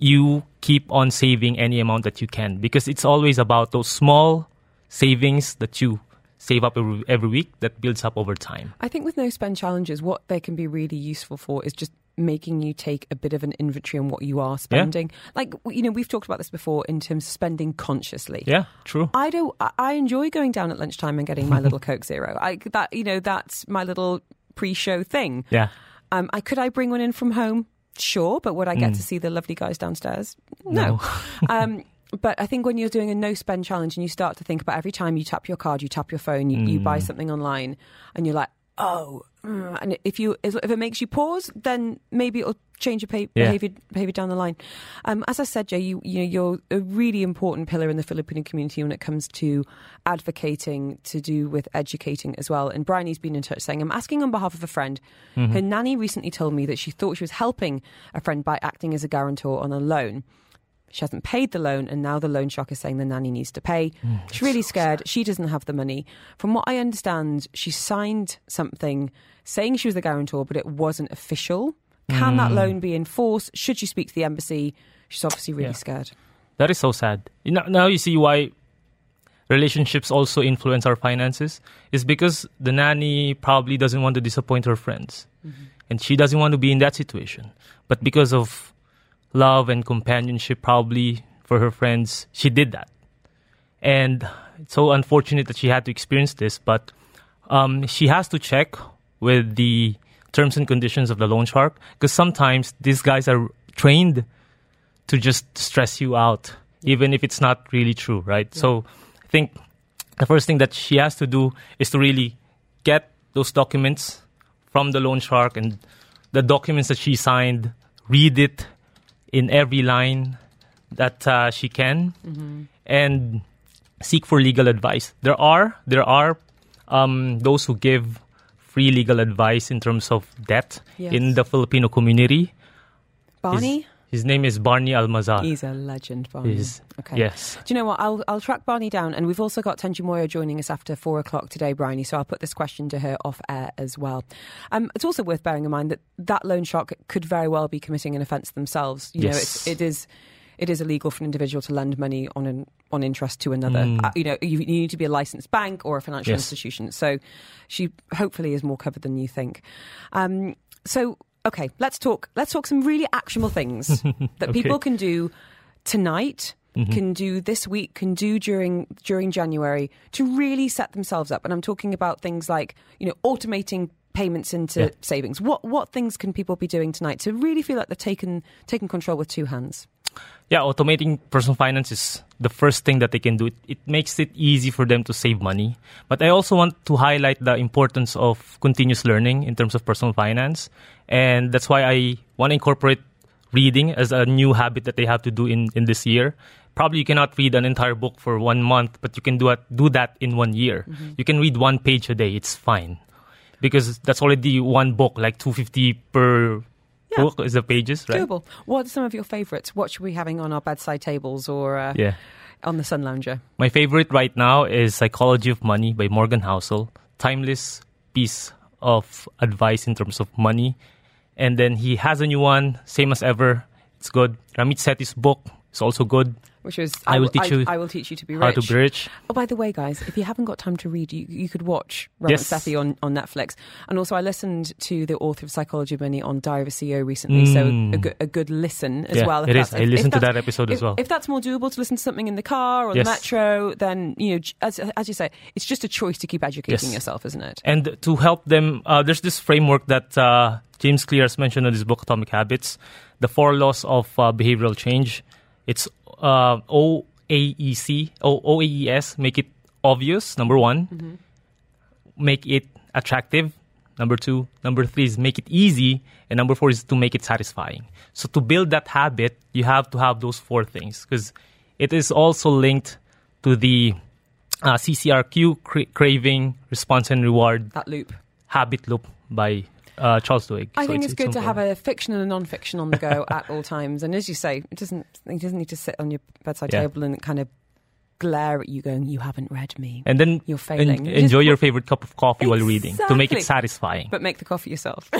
you keep on saving any amount that you can because it's always about those small savings that you save up every, every week that builds up over time. I think with no spend challenges, what they can be really useful for is just making you take a bit of an inventory on what you are spending. Like, you know, we've talked about this before in terms of spending consciously. Yeah, true. I don't. I- enjoy going down at lunchtime and getting my little Coke Zero. I that you know that's my little pre-show thing. Yeah. Um, I could I bring one in from home? Sure, but would I get to see the lovely guys downstairs? No. um, but I think when you're doing a no spend challenge and you start to think about every time you tap your card, you tap your phone, you, you buy something online, and you're like, oh, mm, and if you if it makes you pause, then maybe it'll change your Yeah. behavior behavior down the line. Um, as I said, Jay, you you know you're a really important pillar in the Filipino community when it comes to advocating to do with educating as well. And Bryony's been in touch saying, I'm asking on behalf of a friend. Her nanny recently told me that she thought she was helping a friend by acting as a guarantor on a loan. She hasn't paid the loan, and now the loan shark is saying the nanny needs to pay. Hmm, She's really scared. She doesn't have the money. From what I understand, she signed something saying she was the guarantor, but it wasn't official. Can that hmm. loan be enforced? Should she speak to the embassy? She's obviously really Yeah. scared. That is so sad. You know, now you see why relationships also influence our finances. Is because the nanny probably doesn't want to disappoint her friends, mm-hmm. and she doesn't want to be in that situation. But because of love and companionship, probably for her friends, she did that. And it's so unfortunate that she had to experience this. But um, she has to check with the terms and conditions of the loan shark because sometimes these guys are trained to just stress you out, even if it's not really true, right? So I think the first thing that she has to do is to really get those documents from the loan shark and the documents that she signed, read it in every line that uh, she can, and seek for legal advice. There are there are um, those who give free legal advice in terms of debt Yes. in the Filipino community. Barney? His, name is Barney Almazar. He's a legend, Barney. He's- okay. Yes. Do you know what? I'll I'll track Barney down, and we've also got Thenji Moyo joining us after four o'clock today, Bryony. So I'll put this question to her off air as well. Um, it's also worth bearing in mind that that loan shark could very well be committing an offence themselves. You know, it's, it is. It is illegal for an individual to lend money on an, on interest to another. Mm. Uh, you know, you, you need to be a licensed bank or a financial Yes. institution. So, she hopefully is more covered than you think. Um, so, okay, let's talk. Let's talk some really actionable things that people can do tonight mm-hmm. can do this week can do during during January to really set themselves up and I'm talking about things like you know automating payments into Yeah. savings what what things can people be doing tonight to really feel like they're taken taking control with two hands Yeah, automating personal finance is the first thing that they can do. It, it makes it easy for them to save money. But I also want to highlight the importance of continuous learning in terms of personal finance. And that's why I want to incorporate reading as a new habit that they have to do in, in this year. Probably you cannot read an entire book for one month, but you can do, it, do that in one year. Mm-hmm. You can read one page a day, it's fine. Because that's already one book, like 250 per Yeah. book is the pages, right? doable what are some of your favorites what should we be having on our bedside tables or uh, Yeah. on the sun lounger My favorite right now is Psychology of Money by Morgan Housel. Timeless piece of advice in terms of money. And then he has a new one, same as ever. It's good. Ramit Sethi's book is also good. which is I will teach I, you I will teach you to be rich How to be rich. Oh, by the way, guys, if you haven't got time to read, you, you could watch Robert Yes. Sethi on, on Netflix. And also, I listened to the author of Psychology of Money on Diary of a CEO recently, so a good, a good listen as Mm. Yeah, well. it is. I listened to that episode if, as well. If that's more doable to listen to something in the car or Yes. the metro, then, you know, as, as you say, it's just a choice to keep educating Yes. yourself, isn't it? And to help them, uh, there's this framework that uh, James Clear has mentioned in his book, Atomic Habits, the four laws of uh, behavioral change. It's uh, OAEC, O- OAES, make it obvious, number one. Make it attractive, number two. Number three is make it easy. And number four is to make it satisfying. So to build that habit, you have to have those four things because it is also linked to the uh, CCRQ, cra- craving, response, and reward That loop. habit loop by uh, Charles Duhigg. I So think it's, good to have a fiction and a non-fiction on the go at all times. And as you say, it doesn't it doesn't need to sit on your bedside Yeah. table and kind of glare at you, going, "You haven't read me." and then You're failing. en- You just enjoy your favorite cup of coffee while reading to make it satisfying. But make the coffee yourself. or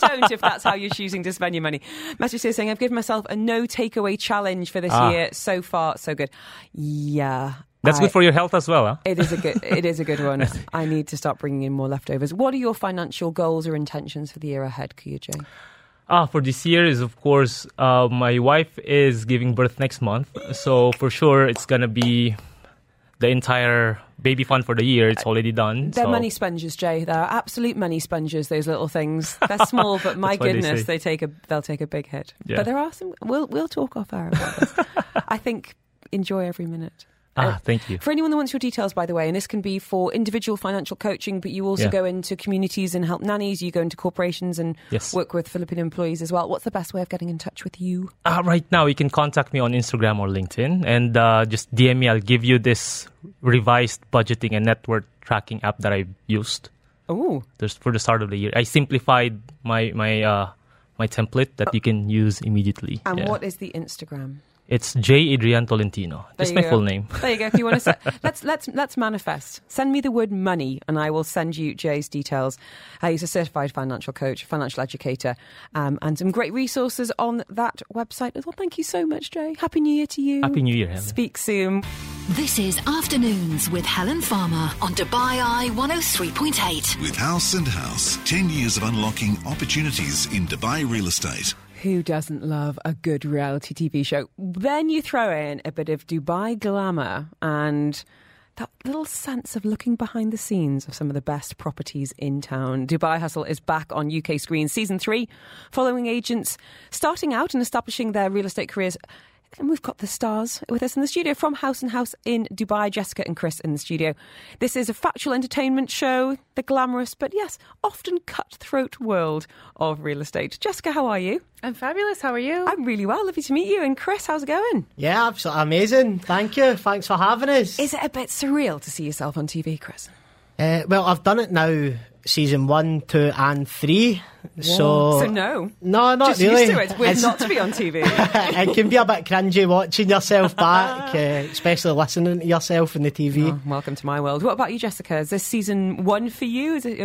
don't if that's how you're choosing to spend your money. Message here saying, I've given myself a no takeaway challenge for this Ah. year. So far, so good. Yeah. That's I- good for your health as well, huh? It is a good. It is a good one. I need to start bringing in more leftovers. What are your financial goals or intentions for the year ahead, Kuya Jay? Ah, for this year is of course uh, my wife is giving birth next month, so for sure it's gonna be the entire baby fund for the year. It's already done. They're so- money sponges, Jay. They're absolute money sponges. Those little things. They're small, but my what they goodness, they, take a they'll take a big hit. Yeah. But there are some. We'll we'll talk off air about this. I think enjoy every minute. Uh, Ah, thank you. For anyone that wants your details, by the way, and this can be for individual financial coaching, but you also Yeah. go into communities and help nannies. You go into corporations and Yes. work with Filipino employees as well. What's the best way of getting in touch with you? Uh, right now, you can contact me on Instagram or LinkedIn and uh, just DM me. I'll give you this revised budgeting and net worth tracking app that I've used Oh, for the start of the year. I simplified my my uh, my template that you can use immediately. and Yeah. what is the Instagram? It's Jay Adrian Tolentino. There Just my go. full name. There you go. If you want to, set, let's let's let's manifest. Send me the word money, and I will send you Jay's details. Uh, he's a certified financial coach, financial educator, um, and some great resources on that website as well. Thank you so much, Jay. Happy New Year to you. Happy New Year, Helen. Speak soon. This is Afternoons with Helen Farmer on Dubai Eye 103.8. With haus & haus, 10 years of unlocking opportunities in Dubai real estate. Who doesn't love a good reality TV show? Then you throw in a bit of Dubai glamour and that little sense of looking behind the scenes of some of the best properties in town. Dubai Hustle is back on UK screens, season three, following agents starting out and establishing their real estate careers. And we've got the stars with us in the studio from haus & haus in Dubai, Jessica and Chris in the studio. This is a factual entertainment show, the glamorous but yes, often cutthroat world of real estate. Jessica, how are you? I'm fabulous. How are you? I'm really well. Lovely to meet you. And Chris, how's it going? Yeah, absolutely amazing. Thank you. Thanks for having us. Is it a bit surreal to see yourself on TV, Chris? Uh, well, I've done it now, season one, two, and three. So, So no. no, not Just really. used to it. It's weird It's- not to be on TV. it can be a bit cringy watching yourself back, uh, especially listening to yourself in the TV. Oh, welcome to my world. What about you, Jessica? Is this season one for you? Is it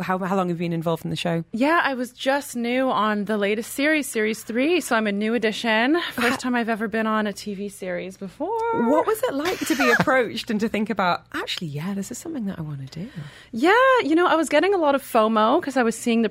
how, how long have you been involved in the show? yeah, I was just new on the latest series, series three, so I'm a new addition. First time I've ever been on a TV series before. What was it like to be approached and to think about, actually, yeah, this is something that I want to do? Yeah, you know, I was getting a lot of FOMO because I was seeing the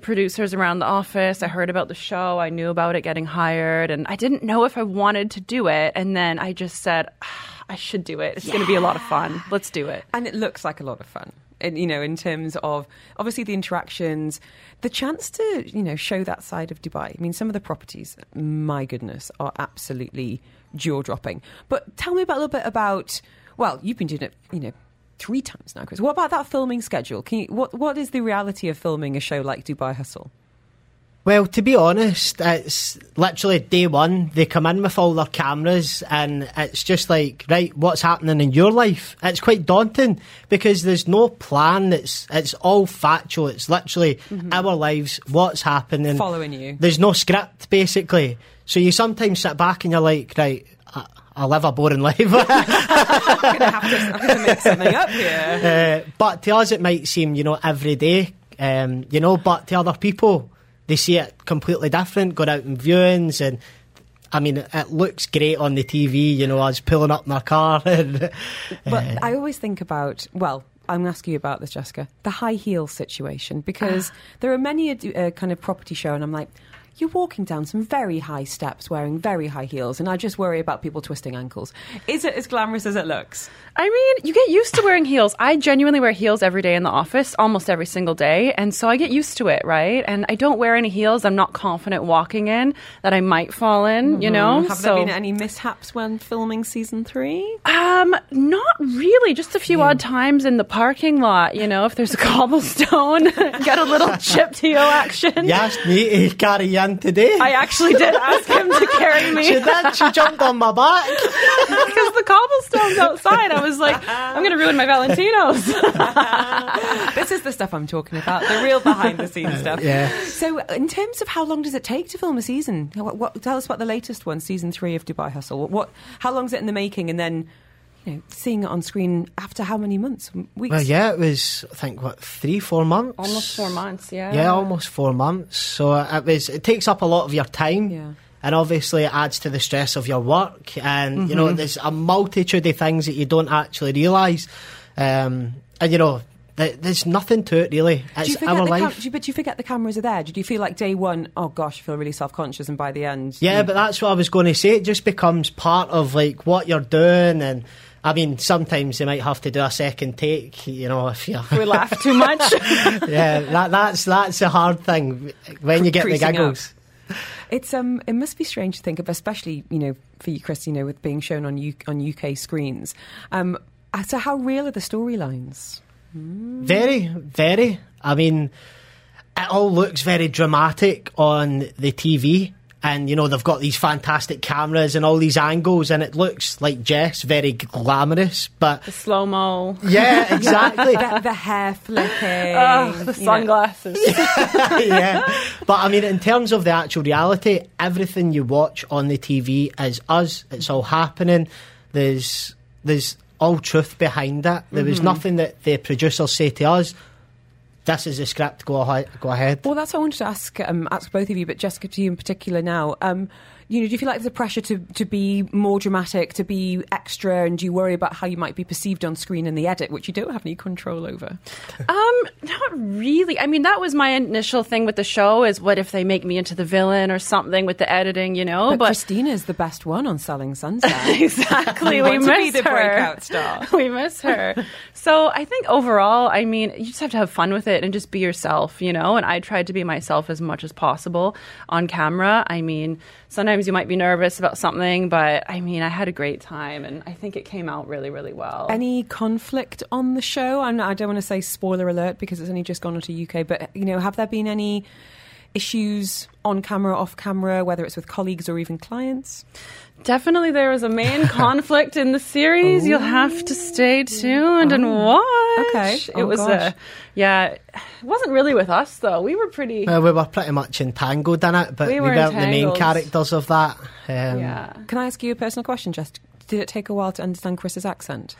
around the office. I heard about the show, I knew about it getting hired, and I didn't know if I wanted to do it. And then I just said, "Ah, I should do it. It's going to be a lot of fun. Let's do it. And it looks like a lot of fun. And, you know, in terms of obviously the interactions, the chance to, you know, show that side of Dubai. I mean, some of the properties, my goodness, are absolutely jaw dropping. But tell me about, a little bit about, well, you've been doing it, you know, three times now, Chris. What about that filming schedule? Can you, what, what is the reality of filming a show like Dubai Hustle? Well, to be honest, it's literally day one. They come in with all their cameras, and it's just like, right, what's happening in your life? It's quite daunting because there's no plan. It's it's all factual. It's literally mm-hmm. our lives, what's happening. Following you. There's no script, basically. So you sometimes sit back and you're like, right, I, I live a boring life. I'm going to have to, I'm going to make something up here. Uh, but to us, it might seem, you know, every day, um, you know, but to other people, they see it completely different, going out in viewings, and I mean, it looks great on the TV, you know, us pulling up in our car. And, But uh, I always think about, well, I'm going to ask you about this, Jessica, the high heel situation, because there are many a uh, kind of property show, and I'm like, you're walking down some very high steps wearing very high heels, and I just worry about people twisting ankles. Is it as glamorous as it looks? I mean, you get used to wearing heels. I genuinely wear heels every day in the office, almost every single day. And so I get used to it, right? And I don't wear any heels I'm not confident walking in that I might fall in, you know? Mm-hmm. Have so, there been any mishaps when filming season three? Um, not really. Just a few odd times in the parking lot, you know, if there's a cobblestone, get a little chip heel action. you asked me to carry you today. I actually did ask him to carry she me did. She jumped on my back. because the cobblestone's outside. I was like, I'm going to ruin my Valentinos. this is the stuff I'm talking about, the real behind the scenes uh, stuff. yeah. So, in terms of how long does it take to film a season? What, what, tell us about the latest one, season three of Dubai Hustle. What, what, how long is it in the making, and then you know, seeing it on screen after how many months, weeks? Well, yeah, it was, I think, what, three, four months? Almost four months, yeah. Yeah, almost four months. So it was. It takes up a lot of your time. Yeah. And obviously, it adds to the stress of your work, and you Mm-hmm. know, there's a multitude of things that you don't actually realise, um, and you know, there's nothing to it really. Do you It's our the cam- do you, but do you forget the cameras are there? Did you feel like day one, oh gosh, I feel really self conscious, and by the end, Yeah, you- but that's what I was going to say. It just becomes part of like what you're doing, and I mean, sometimes they might have to do a second take, you know, if you We laugh too much. yeah, that, that's that's a hard thing when you get the Creasing up. giggles. It's um, it must be strange to think of, especially you know for you, Chris, you know, with being shown on U- on UK screens. Um, uh, so how real are the storylines? Very, very. I mean, it all looks very dramatic on the TV. And, you know, they've got these fantastic cameras and all these angles, and it looks like Jess, very glamorous. But, the slow mo. yeah, exactly. the, the hair flipping, Oh, the sunglasses. yeah. But I mean, in terms of the actual reality, everything you watch on the TV is us. It's all happening. There's there's all truth behind that. There was mm-hmm. nothing that the producers say to us. This is the script. Go ahead. Go ahead. Well, that's what I wanted to ask um, ask both of you, but Jessica, to you in particular now. Um, you know, do you feel like there's a pressure to, to be more dramatic, to be extra, and do you worry about how you might be perceived on screen in the edit, which you don't have any control over? Um, not really. I mean, that was my initial thing with the show is what if they make me into the villain or something with the editing, you know? But, Christina is the best one on Selling Sunset. exactly. We we want to be miss her. breakout star. we miss her. so I think overall, I mean, you just have to have fun with it and just be yourself, you know? And I tried to be myself as much as possible on camera. I mean, sometimes you might be nervous about something, but I mean, I had a great time and I think it came out really, really well. Any conflict on the show? I'm not, I don't want to say spoiler alert because it's only just gone onto UK, but you know, have there been any issues on camera, off camera, whether it's with colleagues or even clients? Definitely, there is a main conflict in the series. You'll have to stay tuned and watch. Okay. it Oh, was gosh. a yeah. It wasn't really with us though. We were pretty. Uh, we were pretty much entangled in it, but We we, were weren't the main characters of that. Um, yeah. Can I ask you a personal question, Jess? Did it take a while to understand Chris's accent?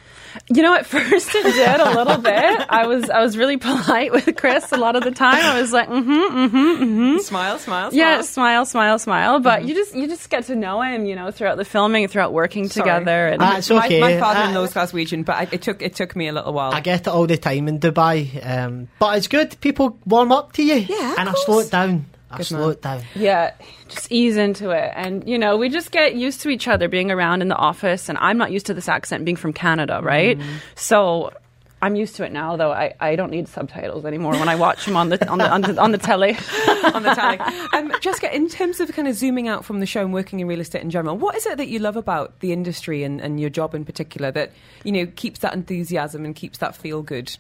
You know, at first it did a little bit. I was I was really polite with Chris a lot of the time. I was like, mm-hmm, mm-hmm, mm-hmm. Smile, smile, smile. Yeah, smile, smile, smile. But Mm-hmm. you just you just get to know him, you know, throughout the filming, throughout working Sorry. together. And Ah, it's My, okay. my father-in-law's Uh, Glaswegian, but I, it took it took me a little while. I get it all the time in Dubai, um, but it's good. People warm up to you, Yeah, and I course. slow. I slow it down. Yeah, just ease into it. And, you know, we just get used to each other being around in the office. And I'm not used to this accent being from Canada, right? So I'm used to it now, though. I, I don't need subtitles anymore when I watch them on the, on the, on the, on the telly. on the telly. Um, Jessica, in terms of kind of zooming out from the show and working in real estate in general, what is it that you love about the industry and, and your job in particular that you know keeps that enthusiasm and keeps that feel good?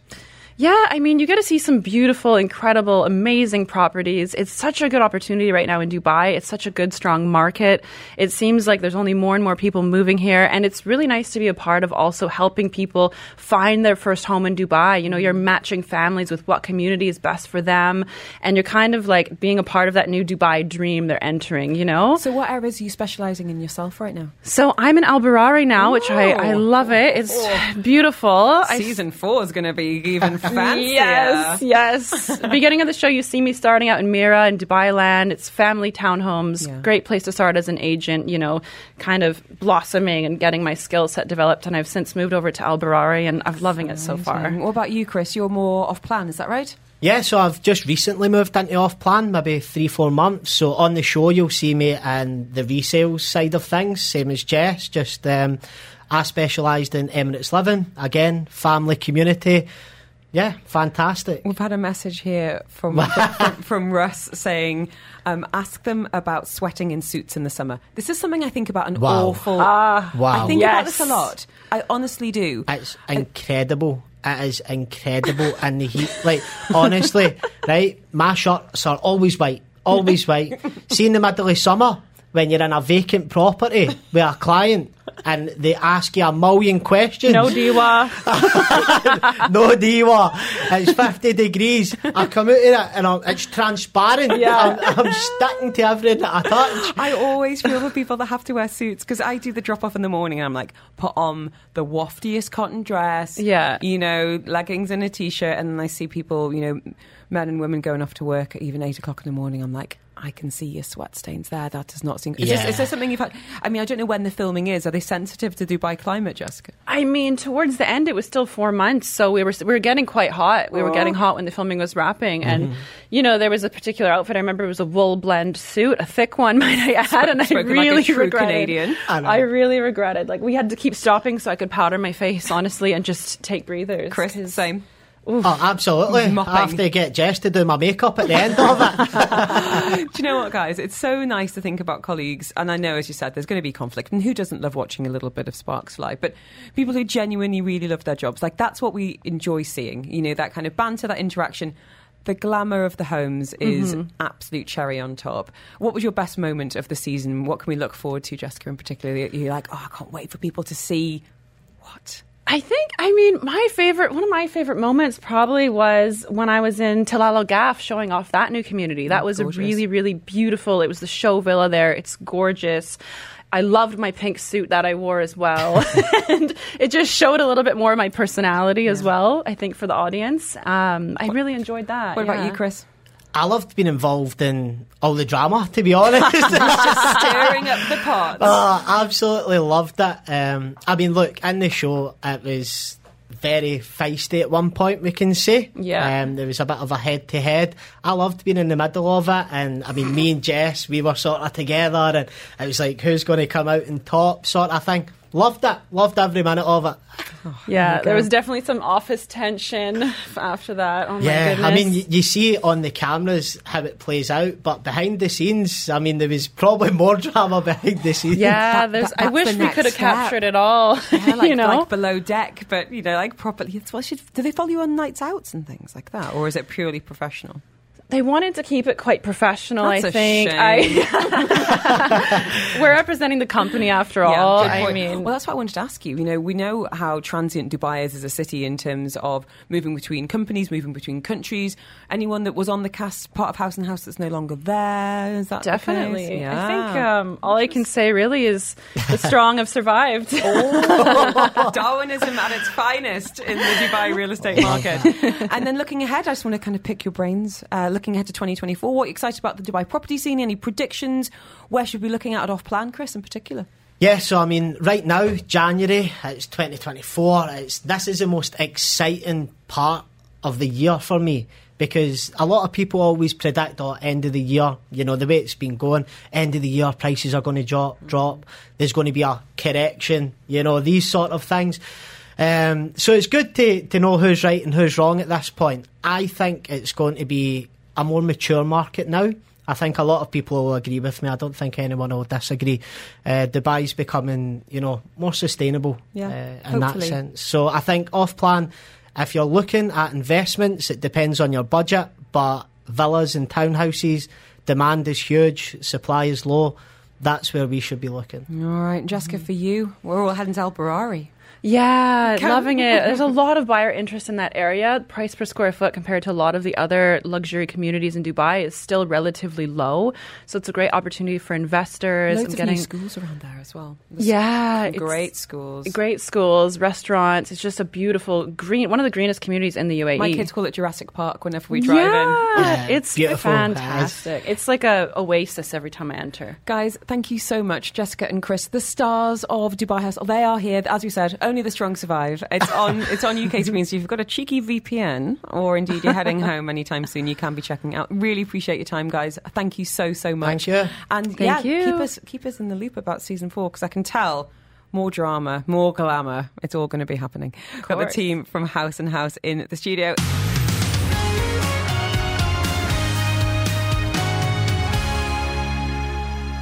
Yeah, I mean, you get to see some beautiful, incredible, amazing properties. It's such a good opportunity right now in Dubai. It's such a good, strong market. It seems like there's only more and more people moving here, and it's really nice to be a part of also helping people find their first home in Dubai. You know, you're mm-hmm. matching families with what community is best for them, and you're kind of like being a part of that new Dubai dream they're entering, you know? So, what areas are you specialising in yourself right now? So I'm in Al Barari now, which I, I oh. love it. It's oh. beautiful. I Season four is going to be even fancier. Yes, yes. Beginning of the show, you see me starting out in Mira in Dubai Land. It's family townhomes. Yeah. Great place to start as an agent, you know, kind of blossoming and getting my skill set developed. And I've since moved over to Al Barari and I'm loving it so far. What about you, Chris? You're more off plan, is that right? Yeah, so I've just recently moved into off plan, maybe three, four months. So on the show, you'll see me in the resale side of things, same as Jess. Just um, I specialised in Emirates Living, again, family community. Yeah, fantastic. We've had a message here from from, from Russ saying, um, "Ask them about sweating in suits in the summer." This is something I think about an Wow. awful. Wow. I think about this a lot. I honestly do. It's incredible. It is incredible in the heat. Like, honestly, right? My shirts are always white, always white. See, in the middle of summer, when you're in a vacant property with a client and they ask you a million questions. No diwa. no diva. It's 50 degrees. I come out of it and I'm, it's transparent. Yeah. I'm, I'm sticking to everything that I touch. I always feel for people that have to wear suits because I do the drop off in the morning and I'm like, put on the waftiest cotton dress, Yeah. you know, leggings and a t shirt, and then I see people, you know, men and women going off to work at even eight o'clock in the morning. I'm like, I can see your sweat stains there. That does not seem. Is, Yeah. this, is there something you've had? I mean, I don't know when the filming is. Are they sensitive to Dubai climate, Jessica? I mean, towards the end, it was still four months, so we were we were getting quite hot. We were getting oh. hot when the filming was wrapping, and mm-hmm. you know, there was a particular outfit. I remember it was a wool blend suit, a thick one, might I add, and I like really true regretted. Canadian. I. I really regretted. Like we had to keep stopping so I could powder my face, honestly, and just take breathers. Chris, 'cause- same. Oh, absolutely. Mopping. I have to get Jess to do my makeup at the end of it. Do you know what, guys? It's so nice to think about colleagues, and I know, as you said, there's going to be conflict, and who doesn't love watching a little bit of sparks fly? But people who genuinely really love their jobs, like that's what we enjoy seeing. You know, that kind of banter, that interaction. The glamour of the homes is mm-hmm. absolute cherry on top. What was your best moment of the season? What can we look forward to, Jessica, in particular? You're like, oh, I can't wait for people to see what. I think, I mean, my favorite, one of my favorite moments probably was when I was in Tilal Al Ghaf showing off that new community. That was gorgeous. a really, really beautiful. It was the show villa there. It's gorgeous. I loved my pink suit that I wore as well. and it just showed a little bit more of my personality as well, I think, for the audience. Um, I really enjoyed that. What about you, Chris? I loved being involved in all the drama, to be honest. Just stirring up the pot. Oh, absolutely loved it. Um, I mean, look, in the show, it was very feisty at one point, we can say. Yeah. Um, there was a bit of a head to head. I loved being in the middle of it. And I mean, me and Jess, we were sort of together. And it was like, who's going to come out and top, sort of thing. Loved it. Loved every minute of it. Yeah, oh there was definitely some office tension after that. Oh my Yeah, goodness. I mean, you, you see on the cameras how it plays out, but behind the scenes, I mean, there was probably more drama behind the scenes. yeah, That- there's. that- I wish we could have captured it all. Yeah, like, you know, like below deck, but you know, like properly. It's what should do they follow you on nights outs and things like that, or is it purely professional? They wanted to keep it quite professional, That's I think. I We're representing the company after all. I mean, well, that's what I wanted to ask you. You know, we know how transient Dubai is as a city in terms of moving between companies, moving between countries. Anyone that was on the cast part of haus & haus that's no longer there is that definitely. Yeah. I think um, all I can say really is the strong have survived. Darwinism at its finest in the Dubai real estate market. and then looking ahead, I just want to kind of pick your brains. Uh, looking ahead to 2024, what are you excited about the Dubai property scene? Any predictions? Where should we be looking at off plan, Chris, in particular? Yeah, so I mean, right now, January, it's 2024. It's this is the most exciting part of the year for me because a lot of people always predict, oh, end of the year, you know, the way it's been going, end of the year, prices are going to drop, drop. There's going to be a correction, you know, these sort of things. Um, so it's good to, to know who's right and who's wrong at this point. I think it's going to be a more mature market now. I think a lot of people will agree with me. I don't think anyone will disagree. Uh, Dubai's becoming, you know, more sustainable Yeah, uh, in that sense. So I think off plan, if you're looking at investments, it depends on your budget. But villas and townhouses, demand is huge, supply is low. That's where we should be looking. All right, Jessica, for you, we're all heading to Al Barari. Yeah, Come- loving it. There's a lot of buyer interest in that area. Price per square foot compared to a lot of the other luxury communities in Dubai is still relatively low. So it's a great opportunity for investors. Loads and of getting new schools around there as well. There's yeah, some it's great schools. great schools, restaurants. It's just a beautiful green, one of the greenest communities in the UAE. My kids call it Jurassic Park whenever we drive in. yeah, Yeah, it's beautiful. fantastic. It's like a oasis every time I enter. Guys, thank you so much, Jessica and Chris, the stars of Dubai House. They are here, as we said. Only the strong survive. It's on. it's on UK screens. So if you've got a cheeky VPN, or indeed you're heading home anytime soon, you can be checking out. Really appreciate your time, guys. Thank you so so much. Thank you. And Thank yeah, you. keep us keep us in the loop about season four because I can tell. More drama, more glamour. It's all going to be happening. Got the team from haus & haus in the studio.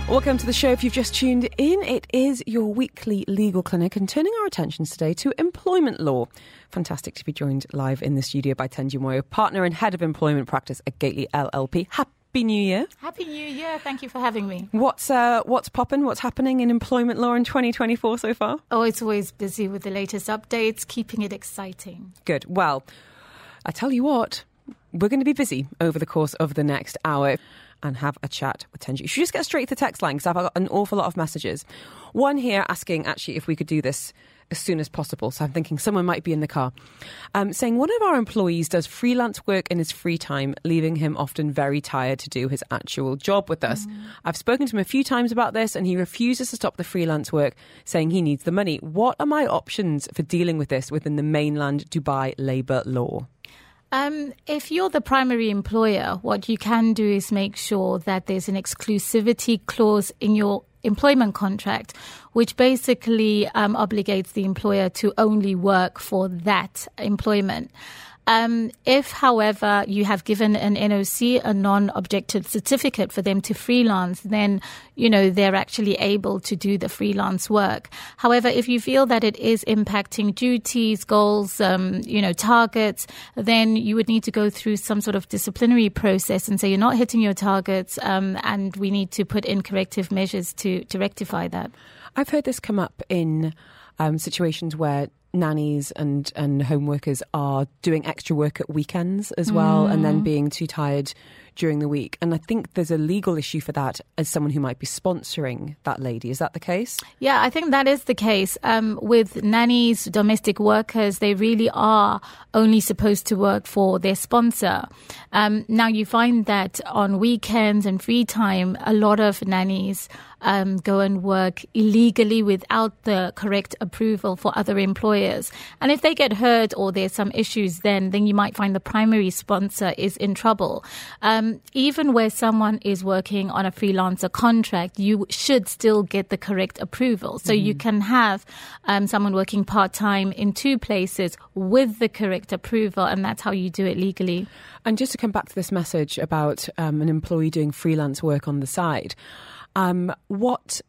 Welcome to the show. If you've just tuned in, it is your weekly legal clinic and turning our attentions today to employment law. Fantastic to be joined live in the studio by Thenji Moyo, partner and head of employment practice at Gateley LLP. Happy New Year. Happy New Year. Thank you for having me. What's uh, what's popping? What's happening in employment law in 2024 so far? Oh, it's always busy with the latest updates, keeping it exciting. Good. Well, I tell you what, we're going to be busy over the course of the next hour and have a chat with Thenji. You should just get straight to the text line because I've got an awful lot of messages. One here asking actually if we could do this as soon as possible. So I'm thinking someone might be in the car. Um, saying one of our employees does freelance work in his free time, leaving him often very tired to do his actual job with us. Mm. I've spoken to him a few times about this and he refuses to stop the freelance work, saying he needs the money. What are my options for dealing with this within the mainland Dubai labour law? Um, if you're the primary employer, what you can do is make sure that there's an exclusivity clause in your employment contract, which basically um, obligates the employer to only work for that employment. Um, if, however, you have given an NOC a non-objective certificate for them to freelance, then you know they're actually able to do the freelance work. However, if you feel that it is impacting duties, goals, um, you know targets, then you would need to go through some sort of disciplinary process and say you're not hitting your targets, um, and we need to put in corrective measures to to rectify that. I've heard this come up in um, situations where nannies and, and home workers are doing extra work at weekends as well and then being too tired during the week. And I think there's a legal issue for that as someone who might be sponsoring that lady. Is that the case? Yeah, I think that is the case. Um, with nannies, domestic workers, they really are only supposed to work for their sponsor. Um, now, you find that on weekends and free time, a lot of nannies um, go and work illegally without the correct approval for other employers. And if they get hurt or there's some issues, then then you might find the primary sponsor is in trouble. Um, even where someone is working on a freelancer contract, you should still get the correct approval. So you can have um, someone working part time in two places with the correct approval, and that's how you do it legally. And just to come back to this message about um, an employee doing freelance work on the side, um, what?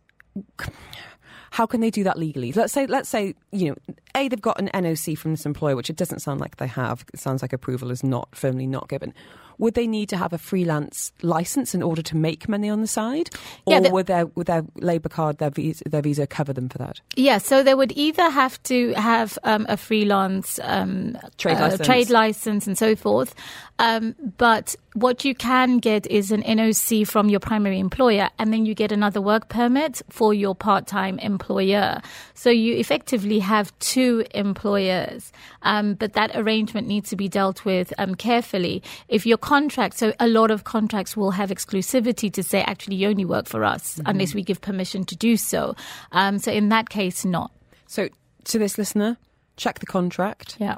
How can they do that legally? Let's say, let's say, you know, a they've got an NOC from this employer, which it doesn't sound like they have. It sounds like approval is not firmly not given. Would they need to have a freelance license in order to make money on the side, or Yeah, the- would their would their labour card, their visa, their visa cover them for that? Yeah, so they would either have to have um, a freelance um, Trade uh, license. trade license and so forth. Um, but what you can get is an NOC from your primary employer, and then you get another work permit for your part-time employer. So you effectively have two employers, um, but that arrangement needs to be dealt with um, carefully. If your contract, so a lot of contracts will have exclusivity to say actually you only work for us unless we give permission to do so. Um, so in that case, not. So, to this listener, check the contract. Yeah.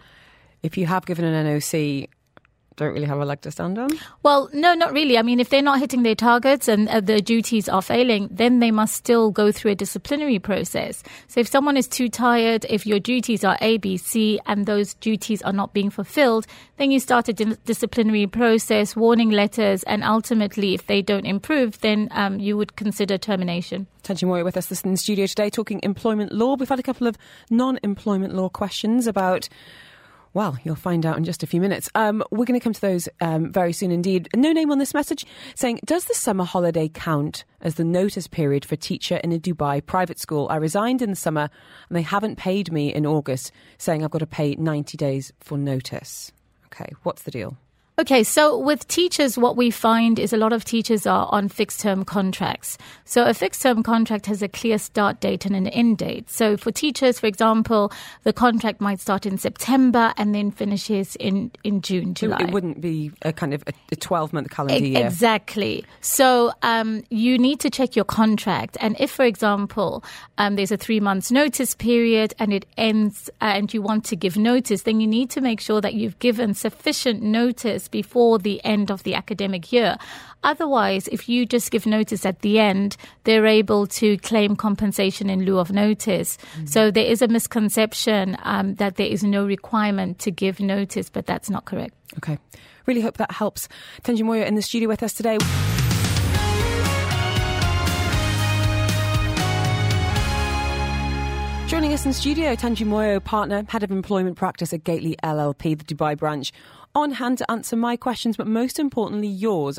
If you have given an NOC, don't really have a leg to stand on. Well, no, not really. I mean, if they're not hitting their targets and uh, the duties are failing, then they must still go through a disciplinary process. So if someone is too tired, if your duties are A, B, C, and those duties are not being fulfilled, then you start a di- disciplinary process, warning letters, and ultimately, if they don't improve, then um, you would consider termination. Thenji Moyo with us this in the studio today talking employment law. We've had a couple of non employment law questions about. Well, you'll find out in just a few minutes. Um, we're going to come to those um, very soon indeed. No name on this message saying, Does the summer holiday count as the notice period for teacher in a Dubai private school? I resigned in the summer and they haven't paid me in August, saying I've got to pay 90 days for notice. Okay, what's the deal? Okay, so with teachers, what we find is a lot of teachers are on fixed term contracts. So a fixed term contract has a clear start date and an end date. So for teachers, for example, the contract might start in September and then finishes in, in June, July. It wouldn't be a kind of a 12 month calendar E- year. Exactly. So um, you need to check your contract, and if, for example, um, there's a three months notice period and it ends, uh, and you want to give notice, then you need to make sure that you've given sufficient notice before the end of the academic year. Otherwise, if you just give notice at the end, they're able to claim compensation in lieu of notice. So there is a misconception um, that there is no requirement to give notice, but that's not correct. Okay. Really hope that helps. Thenji Moyo in the studio with us today. Joining us in studio, Thenji Moyo, partner, head of employment practice at Gateley LLP, the Dubai branch, on hand to answer my questions, but most importantly, yours.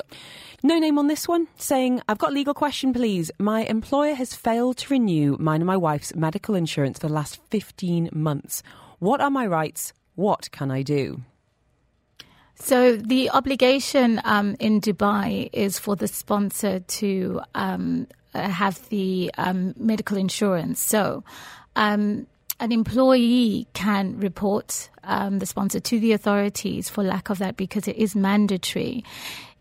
No name on this one, saying, I've got legal question, please. My employer has failed to renew mine and my wife's medical insurance for the last 15 months. What are my rights? What can I do? So the obligation um, in Dubai is for the sponsor to um, uh, have the um, medical insurance. So um, an employee can report um, the sponsor to the authorities for lack of that because it is mandatory.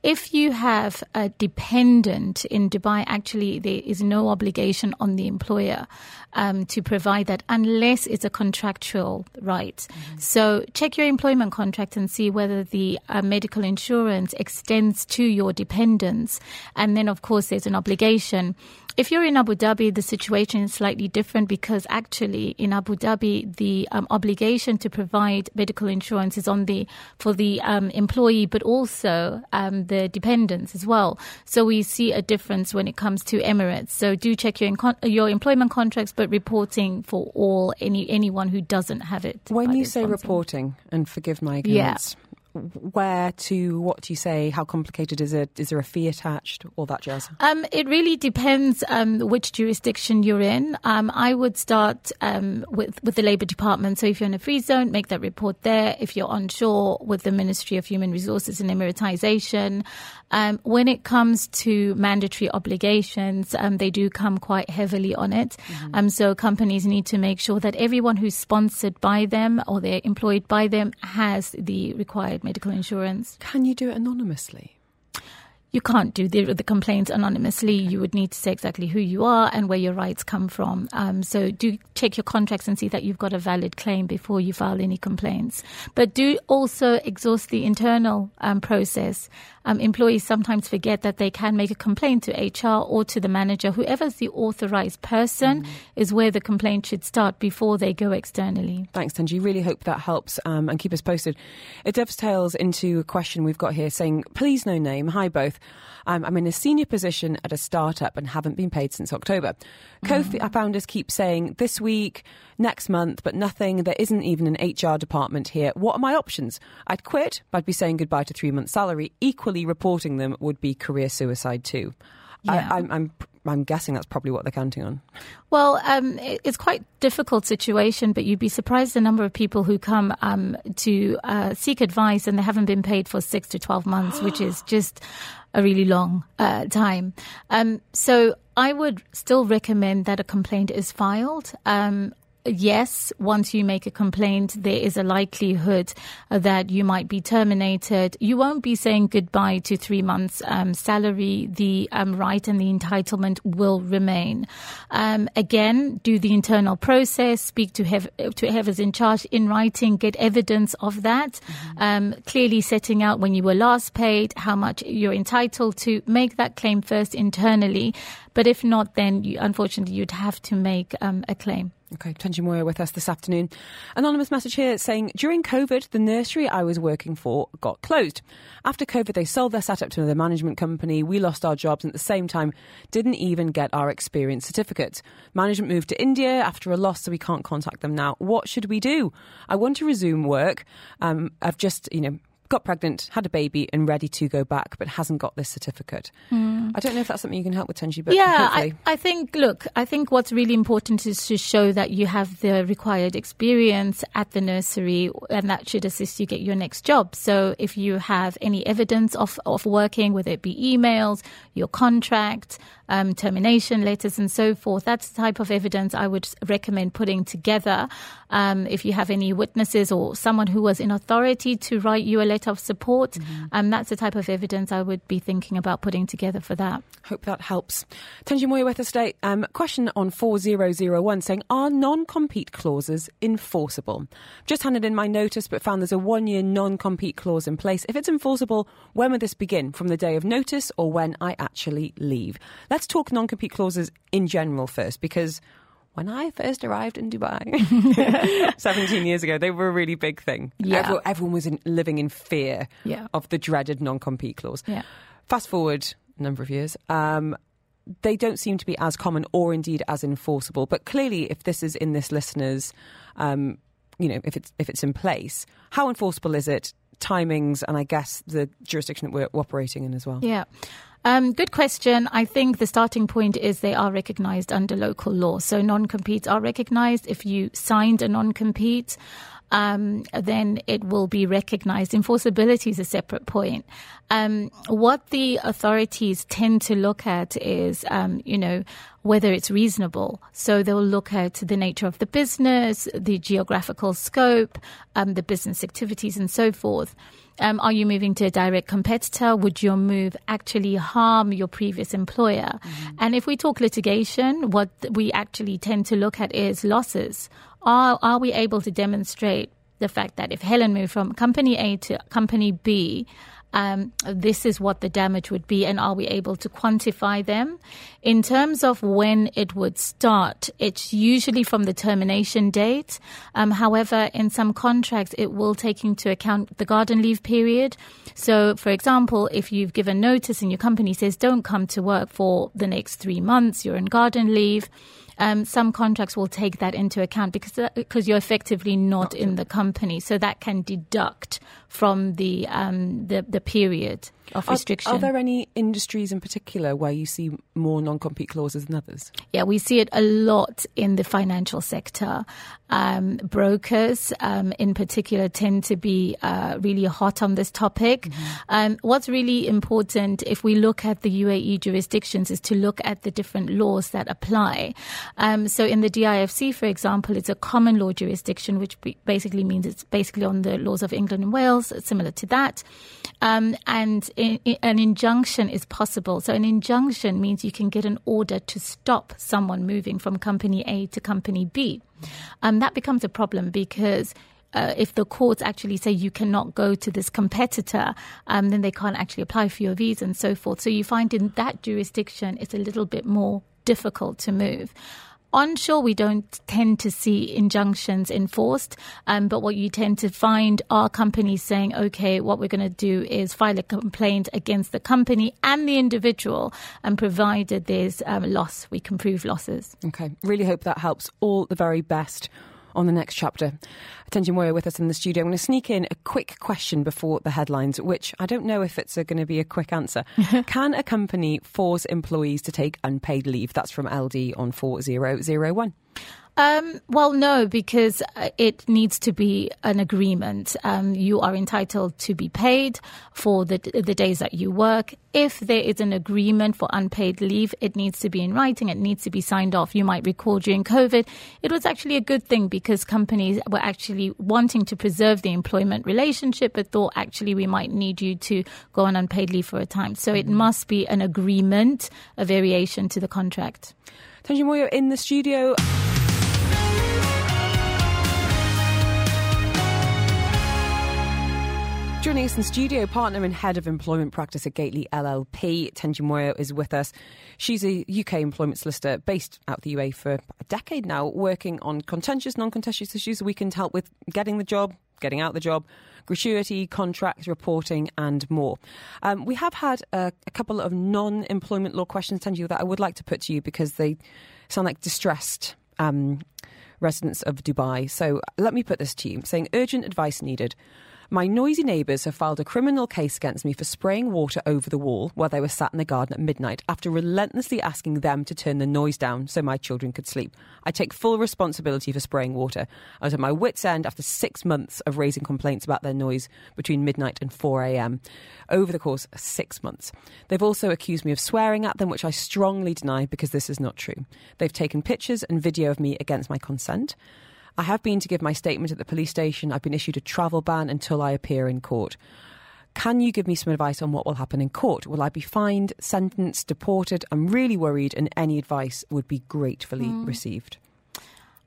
If you have a dependent in Dubai, actually, there is no obligation on the employer um, to provide that unless it's a contractual right. Mm-hmm. So check your employment contract and see whether the uh, medical insurance extends to your dependents. And then, of course, there's an obligation if you're in Abu Dhabi, the situation is slightly different because actually in Abu Dhabi, the um, obligation to provide medical insurance is on the for the um, employee, but also um, the dependents as well. So we see a difference when it comes to Emirates. So do check your your employment contracts, but reporting for all any anyone who doesn't have it. When you say reporting, and forgive my ignorance. Yeah where to, what do you say, how complicated is it? Is there a fee attached, all that jazz? Um, it really depends um, which jurisdiction you're in. Um, I would start um, with, with the Labour Department. So if you're in a free zone, make that report there. If you're onshore, with the Ministry of Human Resources and Emiratization. Um, when it comes to mandatory obligations, um, they do come quite heavily on it. Mm-hmm. so companies need to make sure that everyone who's sponsored by them or they're employed by them has the required medical insurance. Can you do it anonymously? You can't do the, the complaints anonymously. You would need to say exactly who you are and where your rights come from. Um, so do check your contracts and see that you've got a valid claim before you file any complaints. But do also exhaust the internal um, process. Um, employees sometimes forget that they can make a complaint to HR or to the manager. Whoever's the authorized person mm. is where the complaint should start before they go externally. Thanks, Thenji. Really hope that helps um, and keep us posted. It dovetails into a question we've got here saying, please no name. Hi both. Um, I'm in a senior position at a startup and haven't been paid since October. Mm. Co-founders keep saying this week, next month, but nothing. There isn't even an HR department here. What are my options? I'd quit, but I'd be saying goodbye to three months' salary. Equally reporting them would be career suicide too. Yeah. I, I'm, I'm I'm guessing that's probably what they're counting on. Well, um, it's quite difficult situation, but you'd be surprised the number of people who come um, to uh, seek advice and they haven't been paid for six to twelve months, which is just a really long uh, time. Um, so I would still recommend that a complaint is filed. Um, yes, once you make a complaint, there is a likelihood that you might be terminated. You won't be saying goodbye to three months' um, salary. The um, right and the entitlement will remain. Um, again, do the internal process, speak to, whoever, to whoever's in charge in writing, get evidence of that. Mm-hmm. Um, clearly setting out when you were last paid, how much you're entitled to. Make that claim first internally. But if not, then you, unfortunately you'd have to make um, a claim. Okay, Thenji Moyo with us this afternoon. Anonymous message here saying during COVID, the nursery I was working for got closed. After COVID, they sold their setup to another management company. We lost our jobs and at the same time didn't even get our experience certificate. Management moved to India after a loss, so we can't contact them now. What should we do? I want to resume work. Um, I've just, you know, got pregnant, had a baby, and ready to go back, but hasn't got this certificate. Mm. I don't know if that's something you can help with, Thenji, but yeah, I, I, think. Look, I think what's really important is to show that you have the required experience at the nursery, and that should assist you get your next job. So, if you have any evidence of of working, whether it be emails, your contract, um, termination letters, and so forth, that's the type of evidence I would recommend putting together. Um, if you have any witnesses or someone who was in authority to write you a letter of support. Mm-hmm. Um, that's the type of evidence I would be thinking about putting together for that. Hope that helps. Thenji Moyo with us today. Um, question on 4001 saying, Are non compete clauses enforceable? Just handed in my notice, but found there's a one year non compete clause in place. If it's enforceable, when would this begin? From the day of notice or when I actually leave? Let's talk non compete clauses in general first, because when I first arrived in Dubai 17 years ago, they were a really big thing. Yeah. Everyone, everyone was in, living in fear yeah. of the dreaded non compete clause. Yeah. Fast forward a number of years, um, they don't seem to be as common or indeed as enforceable. But clearly, if this is in this listener's, um, you know, if it's, if it's in place, how enforceable is it? Timings and I guess the jurisdiction that we're operating in as well. Yeah. Um, good question. I think the starting point is they are recognized under local law. So non competes are recognized. If you signed a non compete, um, then it will be recognized. Enforceability is a separate point. Um, what the authorities tend to look at is, um, you know, whether it's reasonable. So they'll look at the nature of the business, the geographical scope, um, the business activities, and so forth. Um, are you moving to a direct competitor? Would your move actually harm your previous employer? Mm-hmm. And if we talk litigation, what we actually tend to look at is losses. Are, are we able to demonstrate the fact that if Helen moved from company A to company B, um, this is what the damage would be, and are we able to quantify them? In terms of when it would start, it's usually from the termination date. Um, however, in some contracts, it will take into account the garden leave period. So, for example, if you've given notice and your company says don't come to work for the next three months, you're in garden leave um, some contracts will take that into account because because uh, you're effectively not in the company, so that can deduct from the um, the, the period of restriction. Are, are, there any industries in particular where you see more non-compete clauses than others? Yeah, we see it a lot in the financial sector. Um, brokers, um, in particular, tend to be uh, really hot on this topic. Mm-hmm. Um, what's really important, if we look at the UAE jurisdictions, is to look at the different laws that apply. Um, so, in the DIFC, for example, it's a common law jurisdiction, which basically means it's basically on the laws of England and Wales, similar to that. Um, and in, in, an injunction is possible. So an injunction means you can get an order to stop someone moving from company A to company B. Um, that becomes a problem because uh, if the courts actually say you cannot go to this competitor, um, then they can't actually apply for your visa and so forth. So you find in that jurisdiction it's a little bit more difficult to move. Onshore, we don't tend to see injunctions enforced, um, but what you tend to find are companies saying, okay, what we're going to do is file a complaint against the company and the individual, and provided there's um, loss, we can prove losses. Okay, really hope that helps. All the very best on the next chapter. Thenji Moyo with us in the studio. I'm going to sneak in a quick question before the headlines, which I don't know if it's going to be a quick answer. Can a company force employees to take unpaid leave? That's from LD on 4001. Um, well, no, because uh, it needs to be an agreement. Um, you are entitled to be paid for the the days that you work. If there is an agreement for unpaid leave, it needs to be in writing. It needs to be signed off. You might recall during COVID, it was actually a good thing because companies were actually wanting to preserve the employment relationship, but thought actually we might need you to go on unpaid leave for a time. So it mm-hmm. must be an agreement, a variation to the contract. Thenji Moyo in the studio. Joining us in studio, partner and head of employment practice at Gateley LLP, Thenji Moyo is with us. She's a UK employment solicitor based out the UA for a decade now, working on contentious, non-contentious issues. We can help with getting the job, getting out the job, gratuity, contracts, reporting, and more. Um, we have had a, a, couple of non-employment law questions, Thenji, that I would like to put to you because they sound like distressed um, residents of Dubai. So let me put this to you, saying urgent advice needed. My noisy neighbours have filed a criminal case against me for spraying water over the wall while they were sat in the garden at midnight after relentlessly asking them to turn the noise down so my children could sleep. I take full responsibility for spraying water. I was at my wits' end after six months of raising complaints about their noise between midnight and 4 a.m. over the course of six months. They've also accused me of swearing at them, which I strongly deny because this is not true. They've taken pictures and video of me against my consent. I have been to give my statement at the police station. I've been issued a travel ban until I appear in court. Can you give me some advice on what will happen in court? Will I be fined, sentenced, deported? I'm really worried, and any advice would be gratefully mm. received.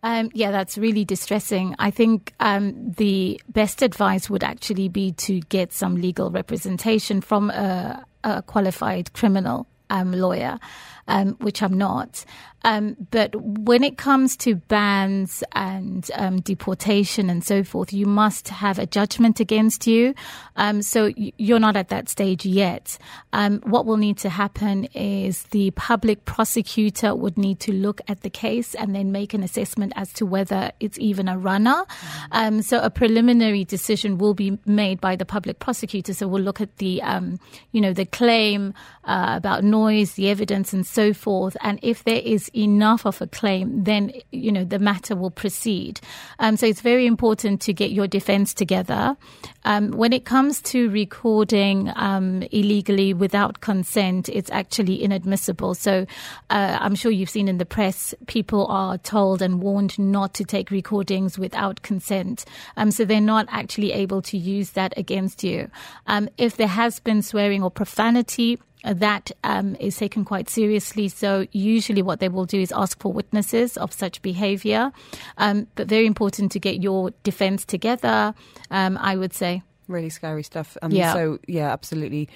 Um, yeah, that's really distressing. I think um, the best advice would actually be to get some legal representation from a, a qualified criminal um, lawyer, um, which I'm not. Um, but when it comes to bans and um, deportation and so forth, you must have a judgment against you. Um, so you're not at that stage yet. Um, what will need to happen is the public prosecutor would need to look at the case and then make an assessment as to whether it's even a runner. Um, so a preliminary decision will be made by the public prosecutor. So we'll look at the, um, you know, the claim uh, about noise, the evidence, and so forth. And if there is enough of a claim, then you know the matter will proceed. Um, so it's very important to get your defense together. Um, when it comes to recording um, illegally without consent, it's actually inadmissible. So uh, I'm sure you've seen in the press, people are told and warned not to take recordings without consent. Um, so they're not actually able to use that against you. Um, if there has been swearing or profanity, that um, is taken quite seriously. So usually, what they will do is ask for witnesses of such behaviour. Um, but very important to get your defence together. Um, I would say really scary stuff. Um, yeah. So yeah, absolutely.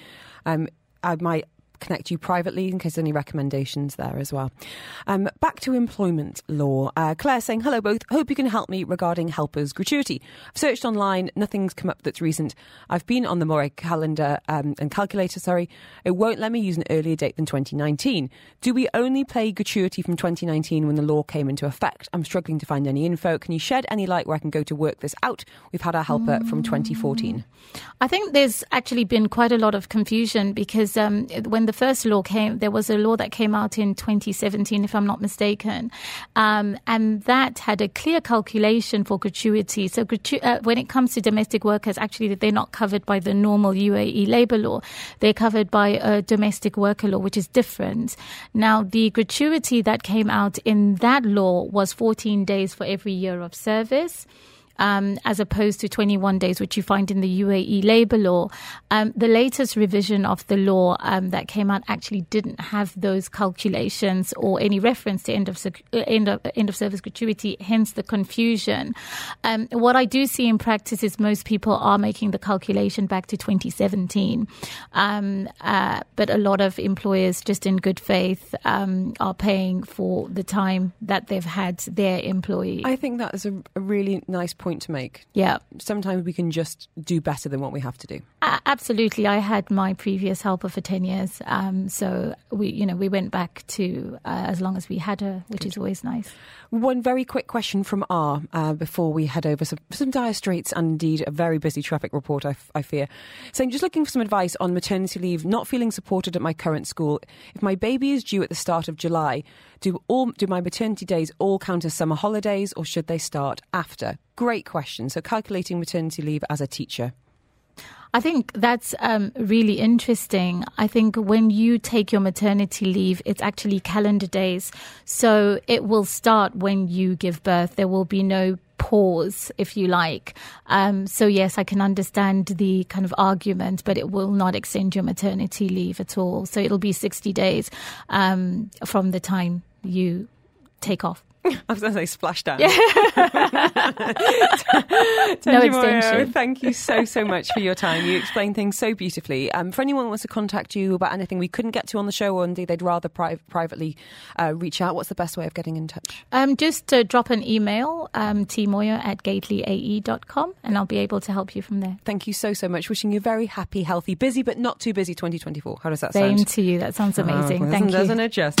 Um, I might connect you privately in case any recommendations there as well. Um, back to employment law. Uh, Claire saying, Hello both. Hope you can help me regarding helpers gratuity. I've searched online, nothing's come up that's recent. I've been on the MOHRE calendar um, and calculator, sorry. It won't let me use an earlier date than 2019. Do we only pay gratuity from 2019 when the law came into effect? I'm struggling to find any info. Can you shed any light where I can go to work this out? We've had our helper mm. from 2014. I think there's actually been quite a lot of confusion because um, when the first law came, there was a law that came out in 2017, if I'm not mistaken, um, and that had a clear calculation for gratuity. So gratu- uh, when it comes to domestic workers, actually they're not covered by the normal UAE labour law. They're covered by a domestic worker law, which is different. Now, the gratuity that came out in that law was 14 days for every year of service um, as opposed to 21 days, which you find in the UAE labour law. Um, the latest revision of the law um, that came out actually didn't have those calculations or any reference to end of, end of, end of service gratuity, hence the confusion. Um, what I do see in practice is most people are making the calculation back to 2017, um, uh, but a lot of employers, just in good faith, are paying for the time that they've had their employee. I think that is a, a really nice point point to make. Yeah. Sometimes we can just do better than what we have to do. Absolutely. I had my previous helper for 10 years. Um, so we, you know, we went back to uh, as long as we had her, which Good. is always nice. One very quick question from R uh, before we head over. Some, some dire straits and indeed a very busy traffic report, I, f- I fear. Saying, just looking for some advice on maternity leave, not feeling supported at my current school. If my baby is due at the start of July, do all do my maternity days all count as summer holidays or should they start after? Great question. So calculating maternity leave as a teacher. I think that's um, really interesting. I think when you take your maternity leave, it's actually calendar days. So it will start when you give birth. There will be no pause, if you like. Um, so, yes, I can understand the kind of argument, but it will not extend your maternity leave at all. So it'll be 60 days um, from the time you take off. I was going to say splashdown. Yeah. no extension. Thank you so, so much for your time. You explain things so beautifully. Um, for anyone who wants to contact you about anything we couldn't get to on the show or indeed they'd rather pri- privately uh, reach out, what's the best way of getting in touch? Um, just uh, drop an email, um, tmoyer at gatelyAE.com, and I'll be able to help you from there. Thank you so, so much. Wishing you a very happy, healthy, busy, but not too busy 2024. How does that Same sound? Same to you. That sounds oh, amazing. Oh, Thank you. Doesn't it just?